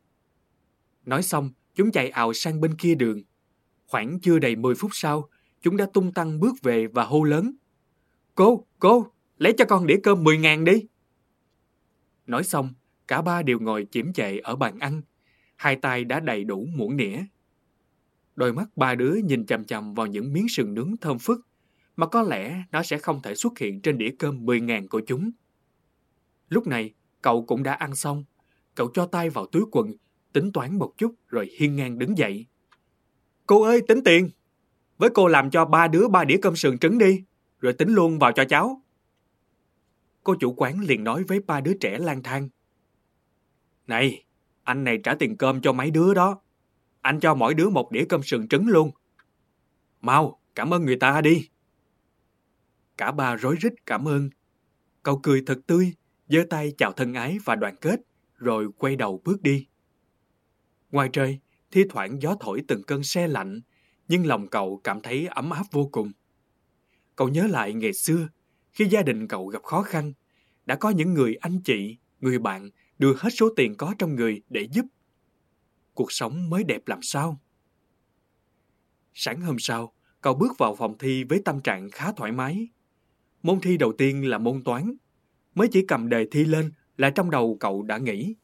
Nói xong, chúng chạy ào sang bên kia đường. Khoảng chưa đầy 10 phút sau, chúng đã tung tăng bước về và hô lớn. Cô, cô, lấy cho con đĩa cơm 10 ngàn đi. Nói xong, cả ba đều ngồi chiếm chệ ở bàn ăn. Hai tay đã đầy đủ muỗng nĩa. Đôi mắt ba đứa nhìn chằm chằm vào những miếng sườn nướng thơm phức, mà có lẽ nó sẽ không thể xuất hiện trên đĩa cơm 10 ngàn của chúng. Lúc này, cậu cũng đã ăn xong. Cậu cho tay vào túi quần tính toán một chút rồi hiên ngang đứng dậy. Cô ơi, tính tiền. Với cô làm cho ba đứa ba đĩa cơm sườn trứng đi, rồi tính luôn vào cho cháu. Cô chủ quán liền nói với ba đứa trẻ lang thang. Này, anh này trả tiền cơm cho mấy đứa đó. Anh cho mỗi đứa một đĩa cơm sườn trứng luôn. Mau, cảm ơn người ta đi. Cả ba rối rít cảm ơn. Cậu cười thật tươi, giơ tay chào thân ái và đoàn kết, rồi quay đầu bước đi. Ngoài trời, thi thoảng gió thổi từng cơn xe lạnh, nhưng lòng cậu cảm thấy ấm áp vô cùng. Cậu nhớ lại ngày xưa, khi gia đình cậu gặp khó khăn, đã có những người anh chị, người bạn đưa hết số tiền có trong người để giúp. Cuộc sống mới đẹp làm sao? Sáng hôm sau, cậu bước vào phòng thi với tâm trạng khá thoải mái. Môn thi đầu tiên là môn toán. Mới chỉ cầm đề thi lên là trong đầu cậu đã nghĩ.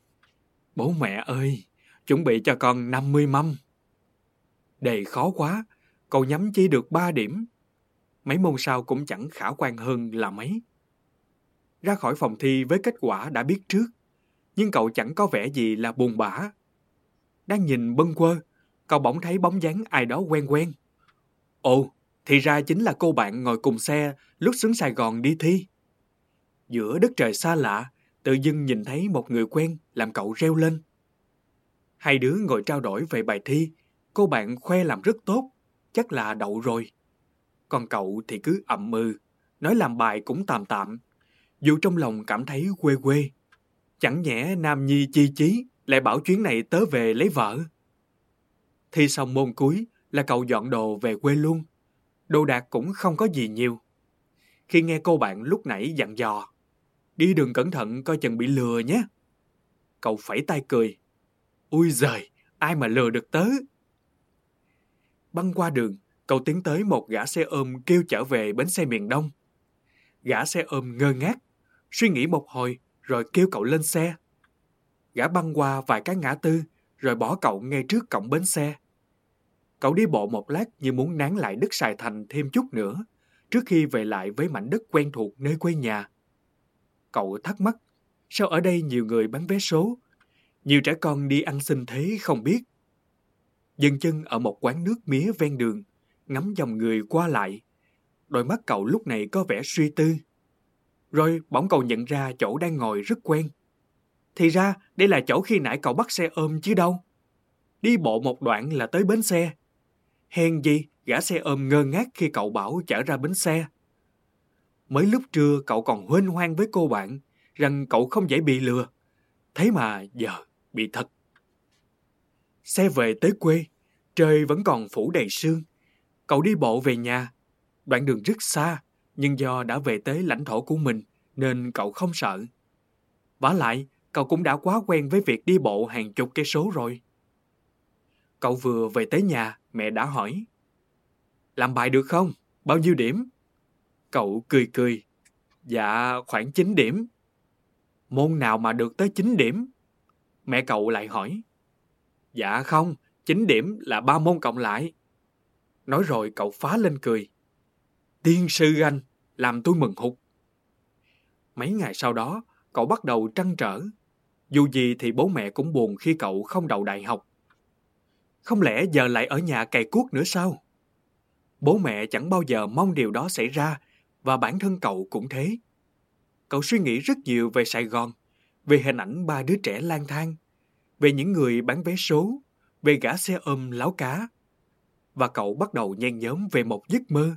Bố mẹ ơi, chuẩn bị cho con 50 mâm. Đề khó quá, cậu nhắm chỉ được 3 điểm. Mấy môn sau cũng chẳng khả quan hơn là mấy. Ra khỏi phòng thi với kết quả đã biết trước, nhưng cậu chẳng có vẻ gì là buồn bã. Đang nhìn bâng quơ, cậu bỗng thấy bóng dáng ai đó quen quen. Ồ, thì ra chính là cô bạn ngồi cùng xe lúc xuống Sài Gòn đi thi. Giữa đất trời xa lạ, tự dưng nhìn thấy một người quen làm cậu reo lên. Hai đứa ngồi trao đổi về bài thi, cô bạn khoe làm rất tốt, chắc là đậu rồi. Còn cậu thì cứ ậm mừ, nói làm bài cũng tạm tạm, dù trong lòng cảm thấy quê quê. Chẳng nhẽ Nam Nhi chi chí lại bảo chuyến này tớ về lấy vợ. Thi xong môn cuối là cậu dọn đồ về quê luôn. Đồ đạc cũng không có gì nhiều. Khi nghe cô bạn lúc nãy dặn dò, đi đường cẩn thận coi chừng bị lừa nhé. Cậu phẩy tay cười. Ui giời, ai mà lừa được tớ? Băng qua đường, cậu tiến tới một gã xe ôm kêu trở về bến xe miền Đông. Gã xe ôm ngơ ngác, suy nghĩ một hồi rồi kêu cậu lên xe. Gã băng qua vài cái ngã tư rồi bỏ cậu ngay trước cổng bến xe. Cậu đi bộ một lát như muốn nán lại đất Sài Thành thêm chút nữa trước khi về lại với mảnh đất quen thuộc nơi quê nhà. Cậu thắc mắc, sao ở đây nhiều người bán vé số? Nhiều trẻ con đi ăn xin thế không biết. Dừng chân ở một quán nước mía ven đường, ngắm dòng người qua lại. Đôi mắt cậu lúc này có vẻ suy tư. Rồi bỗng cậu nhận ra chỗ đang ngồi rất quen. Thì ra đây là chỗ khi nãy cậu bắt xe ôm chứ đâu. Đi bộ một đoạn là tới bến xe. Hèn gì gã xe ôm ngơ ngác khi cậu bảo chở ra bến xe. Mới lúc trưa cậu còn huênh hoang với cô bạn rằng cậu không dễ bị lừa. Thế mà giờ bị thật. Xe về tới quê, trời vẫn còn phủ đầy sương. Cậu đi bộ về nhà. Đoạn đường rất xa, nhưng do đã về tới lãnh thổ của mình nên cậu không sợ. Vả lại, cậu cũng đã quá quen với việc đi bộ hàng chục cây số rồi. Cậu vừa về tới nhà, mẹ đã hỏi. Làm bài được không? Bao nhiêu điểm? Cậu cười cười. Dạ, khoảng 9 điểm. Môn nào mà được tới 9 điểm? Mẹ cậu lại hỏi. Dạ không, 9 điểm là ba môn cộng lại. Nói rồi cậu phá lên cười. Tiên sư anh, làm tôi mừng hụt. Mấy ngày sau đó, cậu bắt đầu trăn trở. Dù gì thì bố mẹ cũng buồn khi cậu không đậu đại học. Không lẽ giờ lại ở nhà cày cuốc nữa sao? Bố mẹ chẳng bao giờ mong điều đó xảy ra và bản thân cậu cũng thế. Cậu suy nghĩ rất nhiều về Sài Gòn, về hình ảnh ba đứa trẻ lang thang, về những người bán vé số, về gã xe ôm láo cá. Và cậu bắt đầu nhen nhóm về một giấc mơ,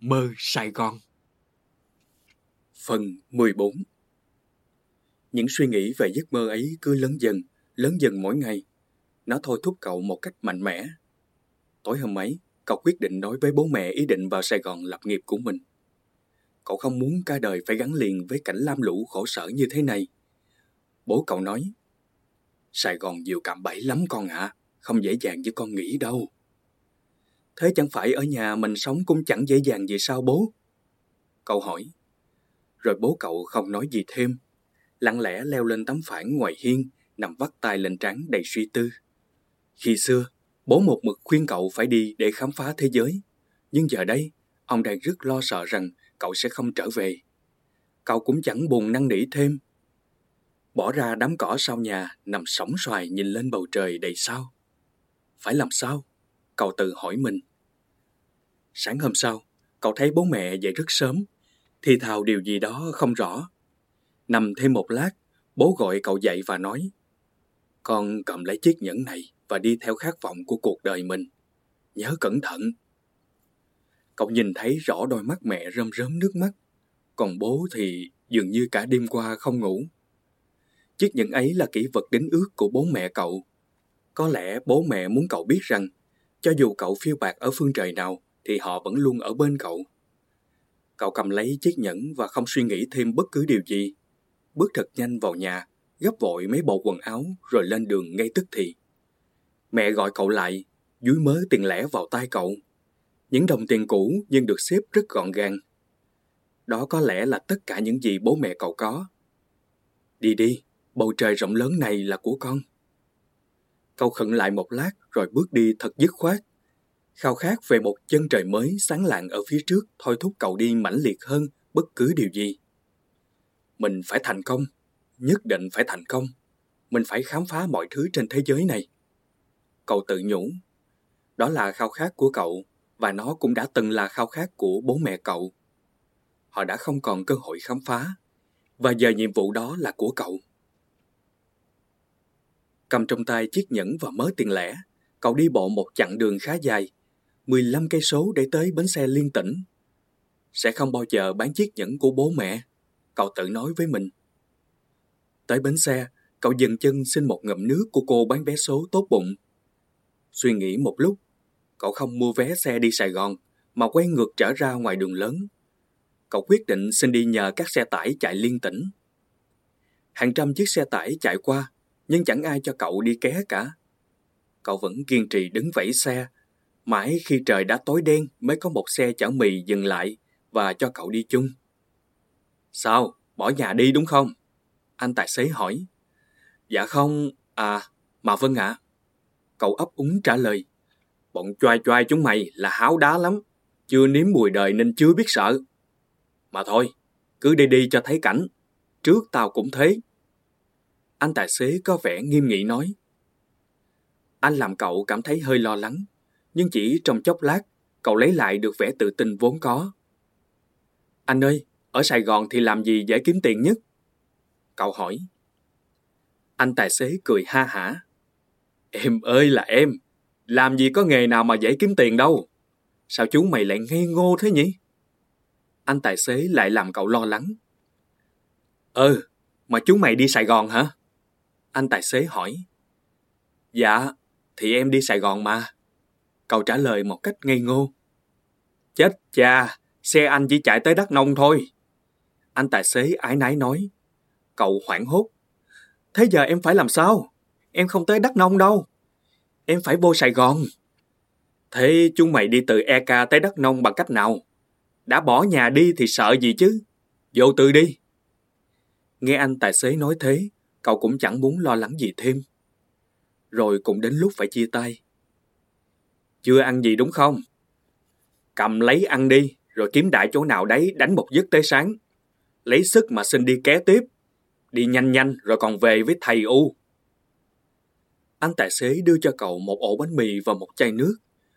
mơ Sài Gòn. Phần 14 Những suy nghĩ về giấc mơ ấy cứ lớn dần, lớn dần mỗi ngày. Nó thôi thúc cậu một cách mạnh mẽ. Tối hôm ấy, cậu quyết định nói với bố mẹ ý định vào Sài Gòn lập nghiệp của mình. Cậu không muốn cả đời phải gắn liền với cảnh lam lũ khổ sở như thế này. Bố cậu nói, Sài Gòn nhiều cạm bẫy lắm con ạ, à. không dễ dàng như con nghĩ đâu. Thế chẳng phải ở nhà mình sống cũng chẳng dễ dàng gì sao bố? Cậu hỏi. Rồi bố cậu không nói gì thêm, lặng lẽ leo lên tấm phản ngoài hiên, nằm vắt tay lên trán đầy suy tư. Khi xưa, bố một mực khuyên cậu phải đi để khám phá thế giới. Nhưng giờ đây, ông đang rất lo sợ rằng cậu sẽ không trở về. Cậu cũng chẳng buồn năn nỉ thêm. Bỏ ra đám cỏ sau nhà, nằm sóng xoài nhìn lên bầu trời đầy sao. Phải làm sao? Cậu tự hỏi mình. Sáng hôm sau, cậu thấy bố mẹ dậy rất sớm, thì thào điều gì đó không rõ. Nằm thêm một lát, bố gọi cậu dậy và nói Con cầm lấy chiếc nhẫn này và đi theo khát vọng của cuộc đời mình. Nhớ cẩn thận. Cậu nhìn thấy rõ đôi mắt mẹ rơm rớm nước mắt, còn bố thì dường như cả đêm qua không ngủ. Chiếc nhẫn ấy là kỷ vật đính ước của bố mẹ cậu. Có lẽ bố mẹ muốn cậu biết rằng, cho dù cậu phiêu bạc ở phương trời nào, thì họ vẫn luôn ở bên cậu. Cậu cầm lấy chiếc nhẫn và không suy nghĩ thêm bất cứ điều gì. Bước thật nhanh vào nhà, gấp vội mấy bộ quần áo rồi lên đường ngay tức thì. Mẹ gọi cậu lại, dúi mớ tiền lẻ vào tay cậu. Những đồng tiền cũ nhưng được xếp rất gọn gàng. Đó có lẽ là tất cả những gì bố mẹ cậu có. Đi đi, bầu trời rộng lớn này là của con. Cậu khẩn lại một lát rồi bước đi thật dứt khoát, Khao khát về một chân trời mới sáng lạng ở phía trước thôi thúc cậu đi mãnh liệt hơn bất cứ điều gì. Mình phải thành công, nhất định phải thành công. Mình phải khám phá mọi thứ trên thế giới này. Cậu tự nhủ. Đó là khao khát của cậu và nó cũng đã từng là khao khát của bố mẹ cậu. Họ đã không còn cơ hội khám phá và giờ nhiệm vụ đó là của cậu. Cầm trong tay chiếc nhẫn và mớ tiền lẻ, cậu đi bộ một chặng đường khá dài, 15 cây số để tới bến xe liên tỉnh. Sẽ không bao giờ bán chiếc nhẫn của bố mẹ, cậu tự nói với mình. Tới bến xe, cậu dừng chân xin một ngậm nước của cô bán vé số tốt bụng. Suy nghĩ một lúc, cậu không mua vé xe đi Sài Gòn mà quay ngược trở ra ngoài đường lớn. Cậu quyết định xin đi nhờ các xe tải chạy liên tỉnh. Hàng trăm chiếc xe tải chạy qua, nhưng chẳng ai cho cậu đi ké cả. Cậu vẫn kiên trì đứng vẫy xe, mãi khi trời đã tối đen mới có một xe chở mì dừng lại và cho cậu đi chung. Sao, bỏ nhà đi đúng không? Anh tài xế hỏi. Dạ không, à, mà vâng ạ. Cậu ấp úng trả lời. Bọn choai choai chúng mày là háo đá lắm, chưa nếm mùi đời nên chưa biết sợ. Mà thôi, cứ đi đi cho thấy cảnh. Trước tao cũng thế. Anh tài xế có vẻ nghiêm nghị nói. Anh làm cậu cảm thấy hơi lo lắng, nhưng chỉ trong chốc lát, cậu lấy lại được vẻ tự tin vốn có. Anh ơi, ở Sài Gòn thì làm gì dễ kiếm tiền nhất? Cậu hỏi. Anh tài xế cười ha hả. Em ơi là em, làm gì có nghề nào mà dễ kiếm tiền đâu. Sao chú mày lại ngây ngô thế nhỉ? Anh tài xế lại làm cậu lo lắng. Ừ, mà chú mày đi Sài Gòn hả? Anh tài xế hỏi. Dạ, thì em đi Sài Gòn mà. Cậu trả lời một cách ngây ngô. Chết cha, xe anh chỉ chạy tới Đắk Nông thôi. Anh tài xế ái nái nói. Cậu hoảng hốt. Thế giờ em phải làm sao? Em không tới Đắk Nông đâu. Em phải vô Sài Gòn. Thế chúng mày đi từ EK tới Đắk Nông bằng cách nào? Đã bỏ nhà đi thì sợ gì chứ? Vô tư đi. Nghe anh tài xế nói thế, cậu cũng chẳng muốn lo lắng gì thêm. Rồi cũng đến lúc phải chia tay. Chưa ăn gì đúng không? Cầm lấy ăn đi, rồi kiếm đại chỗ nào đấy đánh một giấc tới sáng. Lấy sức mà xin đi ké tiếp. Đi nhanh nhanh rồi còn về với thầy U. Anh tài xế đưa cho cậu một ổ bánh mì và một chai nước,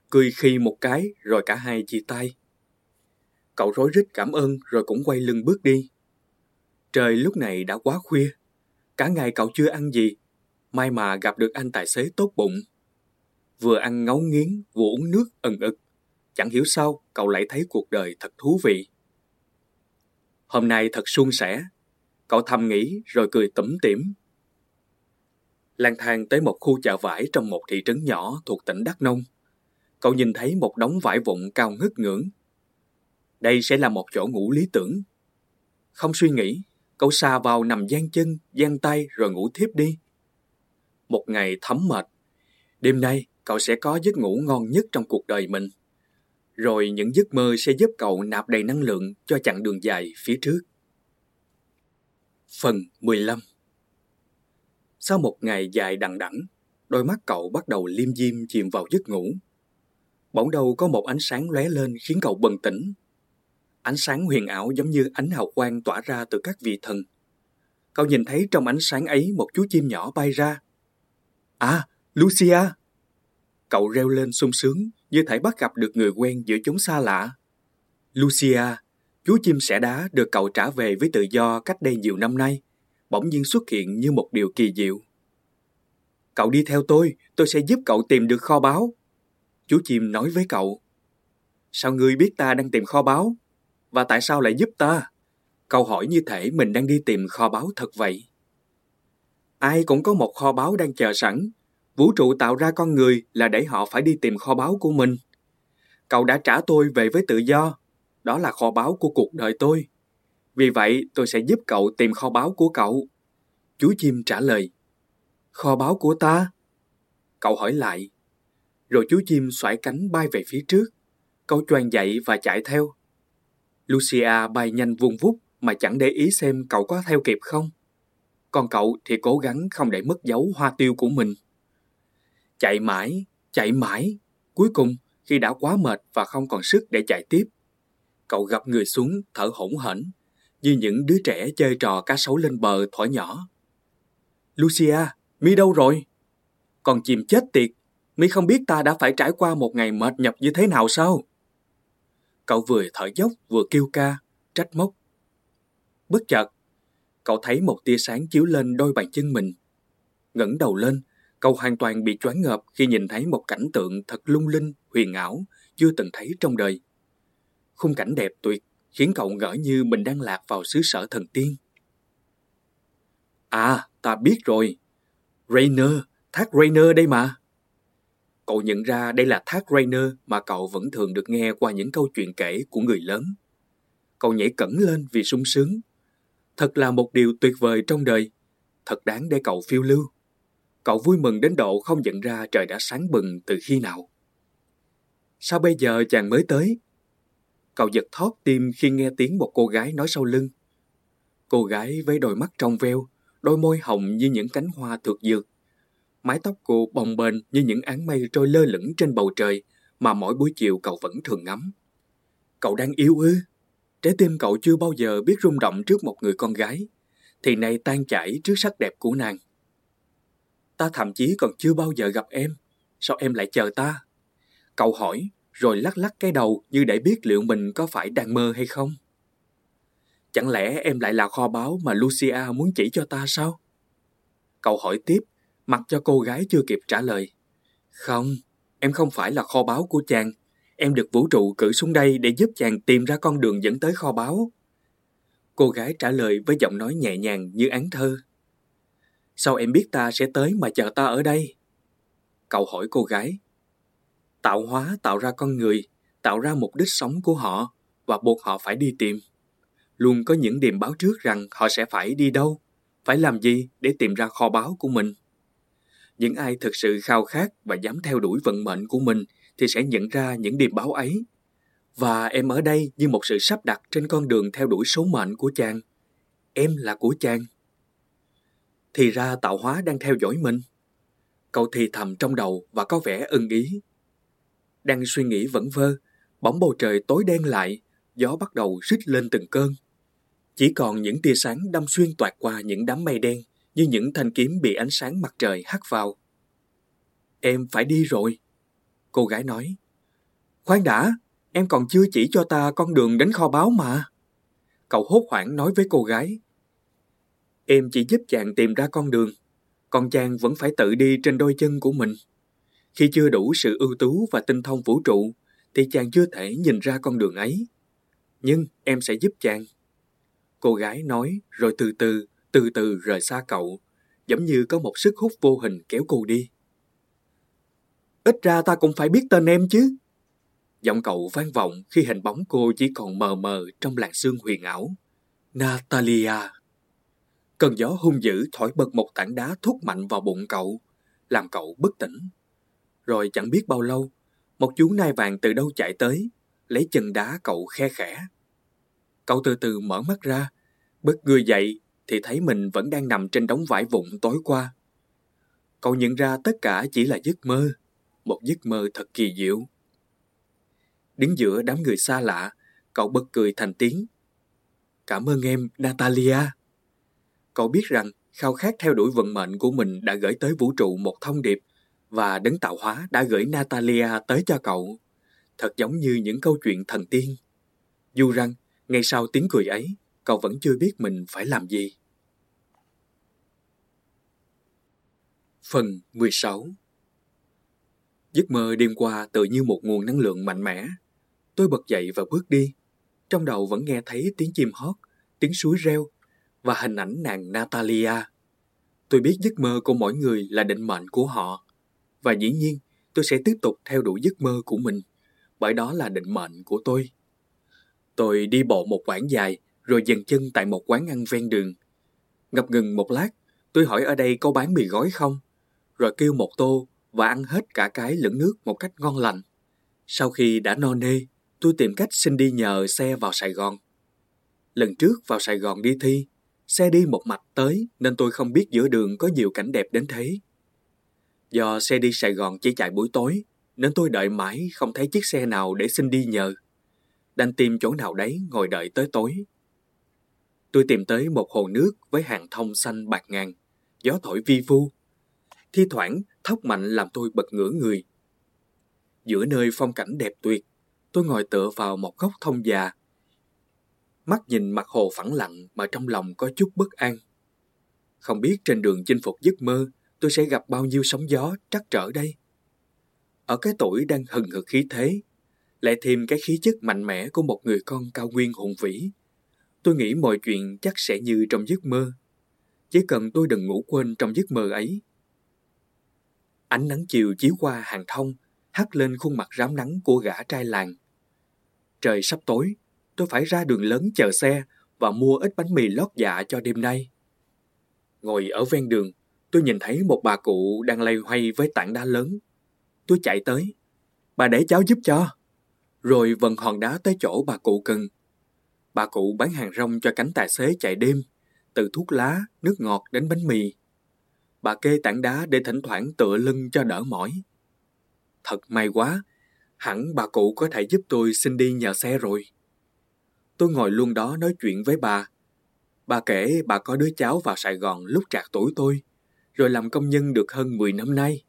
cười khi một cái rồi cả hai chia tay. Cậu rối rít cảm ơn rồi cũng quay lưng bước đi. Trời lúc này đã quá khuya. Cả ngày cậu chưa ăn gì. May mà gặp được anh tài xế tốt bụng. Vừa ăn ngấu nghiến, vừa uống nước ẩn ực. Chẳng hiểu sao cậu lại thấy cuộc đời thật thú vị. Hôm nay thật suôn sẻ. Cậu thầm nghĩ rồi cười tủm tỉm. Lang thang tới một khu chợ vải trong một thị trấn nhỏ thuộc tỉnh Đắk Nông. Cậu nhìn thấy một đống vải vụn cao ngất ngưỡng. Đây sẽ là một chỗ ngủ lý tưởng. Không suy nghĩ, cậu xà vào nằm gian chân, gian tay rồi ngủ thiếp đi. Một ngày thấm mệt. Đêm nay, cậu sẽ có giấc ngủ ngon nhất trong cuộc đời mình. Rồi những giấc mơ sẽ giúp cậu nạp đầy năng lượng cho chặng đường dài phía trước. Phần 15 sau một ngày dài đằng đẵng, đôi mắt cậu bắt đầu liêm diêm chìm vào giấc ngủ. Bỗng đầu có một ánh sáng lóe lên khiến cậu bừng tỉnh Ánh sáng huyền ảo giống như ánh hào quang tỏa ra từ các vị thần. Cậu nhìn thấy trong ánh sáng ấy một chú chim nhỏ bay ra. À, Lucia! Cậu reo lên sung sướng như thể bắt gặp được người quen giữa chúng xa lạ. Lucia, chú chim sẻ đá được cậu trả về với tự do cách đây nhiều năm nay, bỗng nhiên xuất hiện như một điều kỳ diệu. Cậu đi theo tôi, tôi sẽ giúp cậu tìm được kho báu. Chú chim nói với cậu. Sao ngươi biết ta đang tìm kho báu? Và tại sao lại giúp ta? Câu hỏi như thể mình đang đi tìm kho báu thật vậy. Ai cũng có một kho báu đang chờ sẵn. Vũ trụ tạo ra con người là để họ phải đi tìm kho báu của mình. Cậu đã trả tôi về với tự do. Đó là kho báu của cuộc đời tôi. Vì vậy, tôi sẽ giúp cậu tìm kho báu của cậu. Chú chim trả lời. Kho báu của ta? Cậu hỏi lại. Rồi chú chim xoải cánh bay về phía trước. Cậu choàng dậy và chạy theo. Lucia bay nhanh vung vút mà chẳng để ý xem cậu có theo kịp không. Còn cậu thì cố gắng không để mất dấu hoa tiêu của mình. Chạy mãi, chạy mãi. Cuối cùng, khi đã quá mệt và không còn sức để chạy tiếp. Cậu gặp người xuống thở hổn hển, như những đứa trẻ chơi trò cá sấu lên bờ thổi nhỏ. Lucia, mi đâu rồi? Còn chìm chết tiệt, mi không biết ta đã phải trải qua một ngày mệt nhọc như thế nào sao? Cậu vừa thở dốc vừa kêu ca, trách móc. Bất chợt, cậu thấy một tia sáng chiếu lên đôi bàn chân mình. ngẩng đầu lên, cậu hoàn toàn bị choáng ngợp khi nhìn thấy một cảnh tượng thật lung linh, huyền ảo, chưa từng thấy trong đời. Khung cảnh đẹp tuyệt khiến cậu ngỡ như mình đang lạc vào xứ sở thần tiên. À, ta biết rồi. Rainer, thác Rainer đây mà. Cậu nhận ra đây là thác Rainer mà cậu vẫn thường được nghe qua những câu chuyện kể của người lớn. Cậu nhảy cẩn lên vì sung sướng. Thật là một điều tuyệt vời trong đời. Thật đáng để cậu phiêu lưu. Cậu vui mừng đến độ không nhận ra trời đã sáng bừng từ khi nào. Sao bây giờ chàng mới tới? Cậu giật thót tim khi nghe tiếng một cô gái nói sau lưng. Cô gái với đôi mắt trong veo, đôi môi hồng như những cánh hoa thược dược. Mái tóc cô bồng bềnh như những áng mây trôi lơ lửng trên bầu trời mà mỗi buổi chiều cậu vẫn thường ngắm. Cậu đang yêu ư? Trái tim cậu chưa bao giờ biết rung động trước một người con gái, thì nay tan chảy trước sắc đẹp của nàng. Ta thậm chí còn chưa bao giờ gặp em, sao em lại chờ ta? Cậu hỏi, rồi lắc lắc cái đầu như để biết liệu mình có phải đang mơ hay không. Chẳng lẽ em lại là kho báu mà Lucia muốn chỉ cho ta sao? Cậu hỏi tiếp, mặc cho cô gái chưa kịp trả lời. Không, em không phải là kho báu của chàng. Em được vũ trụ cử xuống đây để giúp chàng tìm ra con đường dẫn tới kho báu. Cô gái trả lời với giọng nói nhẹ nhàng như án thơ. Sao em biết ta sẽ tới mà chờ ta ở đây? Cậu hỏi cô gái. Tạo hóa tạo ra con người, tạo ra mục đích sống của họ và buộc họ phải đi tìm. Luôn có những điềm báo trước rằng họ sẽ phải đi đâu, phải làm gì để tìm ra kho báu của mình. Những ai thực sự khao khát và dám theo đuổi vận mệnh của mình thì sẽ nhận ra những điềm báo ấy. Và em ở đây như một sự sắp đặt trên con đường theo đuổi số mệnh của chàng. Em là của chàng. Thì ra tạo hóa đang theo dõi mình. Cậu thì thầm trong đầu và có vẻ ưng ý đang suy nghĩ vẩn vơ, bỗng bầu trời tối đen lại, gió bắt đầu rít lên từng cơn. Chỉ còn những tia sáng đâm xuyên toạt qua những đám mây đen như những thanh kiếm bị ánh sáng mặt trời hắt vào. Em phải đi rồi, cô gái nói. Khoan đã, em còn chưa chỉ cho ta con đường đến kho báu mà. Cậu hốt hoảng nói với cô gái. Em chỉ giúp chàng tìm ra con đường, còn chàng vẫn phải tự đi trên đôi chân của mình. Khi chưa đủ sự ưu tú và tinh thông vũ trụ, thì chàng chưa thể nhìn ra con đường ấy. Nhưng em sẽ giúp chàng. Cô gái nói rồi từ từ, từ từ rời xa cậu, giống như có một sức hút vô hình kéo cô đi. Ít ra ta cũng phải biết tên em chứ. Giọng cậu vang vọng khi hình bóng cô chỉ còn mờ mờ trong làn sương huyền ảo. Natalia. Cơn gió hung dữ thổi bật một tảng đá thúc mạnh vào bụng cậu, làm cậu bất tỉnh. Rồi chẳng biết bao lâu, một chú nai vàng từ đâu chạy tới, lấy chân đá cậu khe khẽ. Cậu từ từ mở mắt ra, bất người dậy thì thấy mình vẫn đang nằm trên đống vải vụn tối qua. Cậu nhận ra tất cả chỉ là giấc mơ, một giấc mơ thật kỳ diệu. Đứng giữa đám người xa lạ, cậu bật cười thành tiếng. Cảm ơn em, Natalia. Cậu biết rằng khao khát theo đuổi vận mệnh của mình đã gửi tới vũ trụ một thông điệp và đấng tạo hóa đã gửi Natalia tới cho cậu. Thật giống như những câu chuyện thần tiên. Dù rằng, ngay sau tiếng cười ấy, cậu vẫn chưa biết mình phải làm gì. Phần 16 Giấc mơ đêm qua tự như một nguồn năng lượng mạnh mẽ. Tôi bật dậy và bước đi. Trong đầu vẫn nghe thấy tiếng chim hót, tiếng suối reo và hình ảnh nàng Natalia. Tôi biết giấc mơ của mỗi người là định mệnh của họ và dĩ nhiên, tôi sẽ tiếp tục theo đuổi giấc mơ của mình, bởi đó là định mệnh của tôi. Tôi đi bộ một quãng dài, rồi dừng chân tại một quán ăn ven đường. Ngập ngừng một lát, tôi hỏi ở đây có bán mì gói không, rồi kêu một tô và ăn hết cả cái lẫn nước một cách ngon lành. Sau khi đã no nê, tôi tìm cách xin đi nhờ xe vào Sài Gòn. Lần trước vào Sài Gòn đi thi, xe đi một mạch tới nên tôi không biết giữa đường có nhiều cảnh đẹp đến thế. Do xe đi Sài Gòn chỉ chạy buổi tối, nên tôi đợi mãi không thấy chiếc xe nào để xin đi nhờ. Đành tìm chỗ nào đấy ngồi đợi tới tối. Tôi tìm tới một hồ nước với hàng thông xanh bạc ngàn, gió thổi vi vu. Thi thoảng thốc mạnh làm tôi bật ngửa người. Giữa nơi phong cảnh đẹp tuyệt, tôi ngồi tựa vào một góc thông già. Mắt nhìn mặt hồ phẳng lặng mà trong lòng có chút bất an. Không biết trên đường chinh phục giấc mơ, tôi sẽ gặp bao nhiêu sóng gió trắc trở đây. Ở cái tuổi đang hừng hực khí thế, lại thêm cái khí chất mạnh mẽ của một người con cao nguyên hùng vĩ. Tôi nghĩ mọi chuyện chắc sẽ như trong giấc mơ. Chỉ cần tôi đừng ngủ quên trong giấc mơ ấy. Ánh nắng chiều chiếu qua hàng thông, hắt lên khuôn mặt rám nắng của gã trai làng. Trời sắp tối, tôi phải ra đường lớn chờ xe và mua ít bánh mì lót dạ cho đêm nay. Ngồi ở ven đường, tôi nhìn thấy một bà cụ đang lay hoay với tảng đá lớn. Tôi chạy tới. Bà để cháu giúp cho. Rồi vần hòn đá tới chỗ bà cụ cần. Bà cụ bán hàng rong cho cánh tài xế chạy đêm, từ thuốc lá, nước ngọt đến bánh mì. Bà kê tảng đá để thỉnh thoảng tựa lưng cho đỡ mỏi. Thật may quá, hẳn bà cụ có thể giúp tôi xin đi nhờ xe rồi. Tôi ngồi luôn đó nói chuyện với bà. Bà kể bà có đứa cháu vào Sài Gòn lúc trạc tuổi tôi, rồi làm công nhân được hơn 10 năm nay.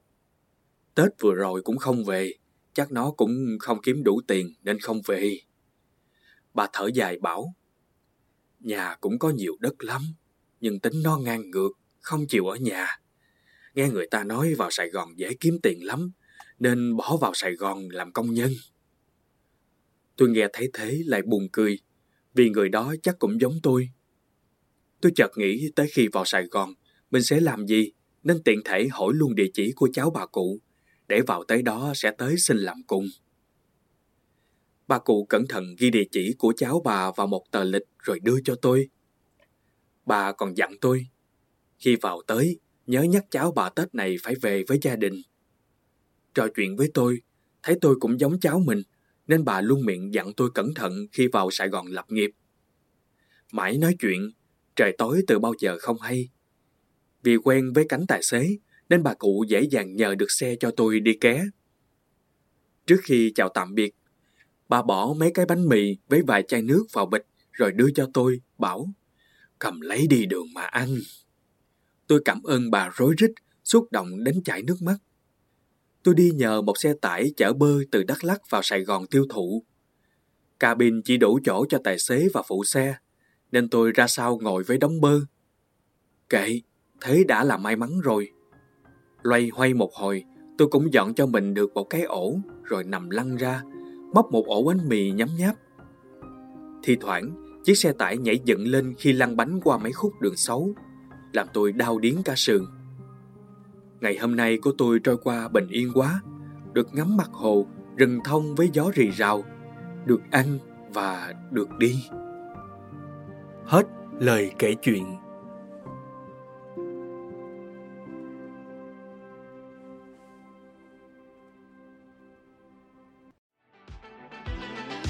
Tết vừa rồi cũng không về, chắc nó cũng không kiếm đủ tiền nên không về. Bà thở dài bảo, nhà cũng có nhiều đất lắm, nhưng tính nó ngang ngược, không chịu ở nhà. Nghe người ta nói vào Sài Gòn dễ kiếm tiền lắm, nên bỏ vào Sài Gòn làm công nhân. Tôi nghe thấy thế lại buồn cười, vì người đó chắc cũng giống tôi. Tôi chợt nghĩ tới khi vào Sài Gòn, mình sẽ làm gì, nên tiện thể hỏi luôn địa chỉ của cháu bà cụ, để vào tới đó sẽ tới xin làm cùng. Bà cụ cẩn thận ghi địa chỉ của cháu bà vào một tờ lịch rồi đưa cho tôi. Bà còn dặn tôi, khi vào tới, nhớ nhắc cháu bà Tết này phải về với gia đình. Trò chuyện với tôi, thấy tôi cũng giống cháu mình, nên bà luôn miệng dặn tôi cẩn thận khi vào Sài Gòn lập nghiệp. Mãi nói chuyện, trời tối từ bao giờ không hay. Vì quen với cánh tài xế, nên bà cụ dễ dàng nhờ được xe cho tôi đi ké. Trước khi chào tạm biệt, bà bỏ mấy cái bánh mì với vài chai nước vào bịch rồi đưa cho tôi, bảo cầm lấy đi đường mà ăn. Tôi cảm ơn bà rối rít, xúc động đến chảy nước mắt. Tôi đi nhờ một xe tải chở bơ từ Đắk Lắk vào Sài Gòn tiêu thụ. Cabin chỉ đủ chỗ cho tài xế và phụ xe, nên tôi ra sau ngồi với đống bơ. Kệ, thế đã là may mắn rồi. Loay hoay một hồi, tôi cũng dọn cho mình được một cái ổ, rồi nằm lăn ra, móc một ổ bánh mì nhấm nháp. Thì thoảng, chiếc xe tải nhảy dựng lên khi lăn bánh qua mấy khúc đường xấu, làm tôi đau điếng cả sườn. Ngày hôm nay của tôi trôi qua bình yên quá, được ngắm mặt hồ, rừng thông với gió rì rào, được ăn và được đi. Hết lời kể chuyện.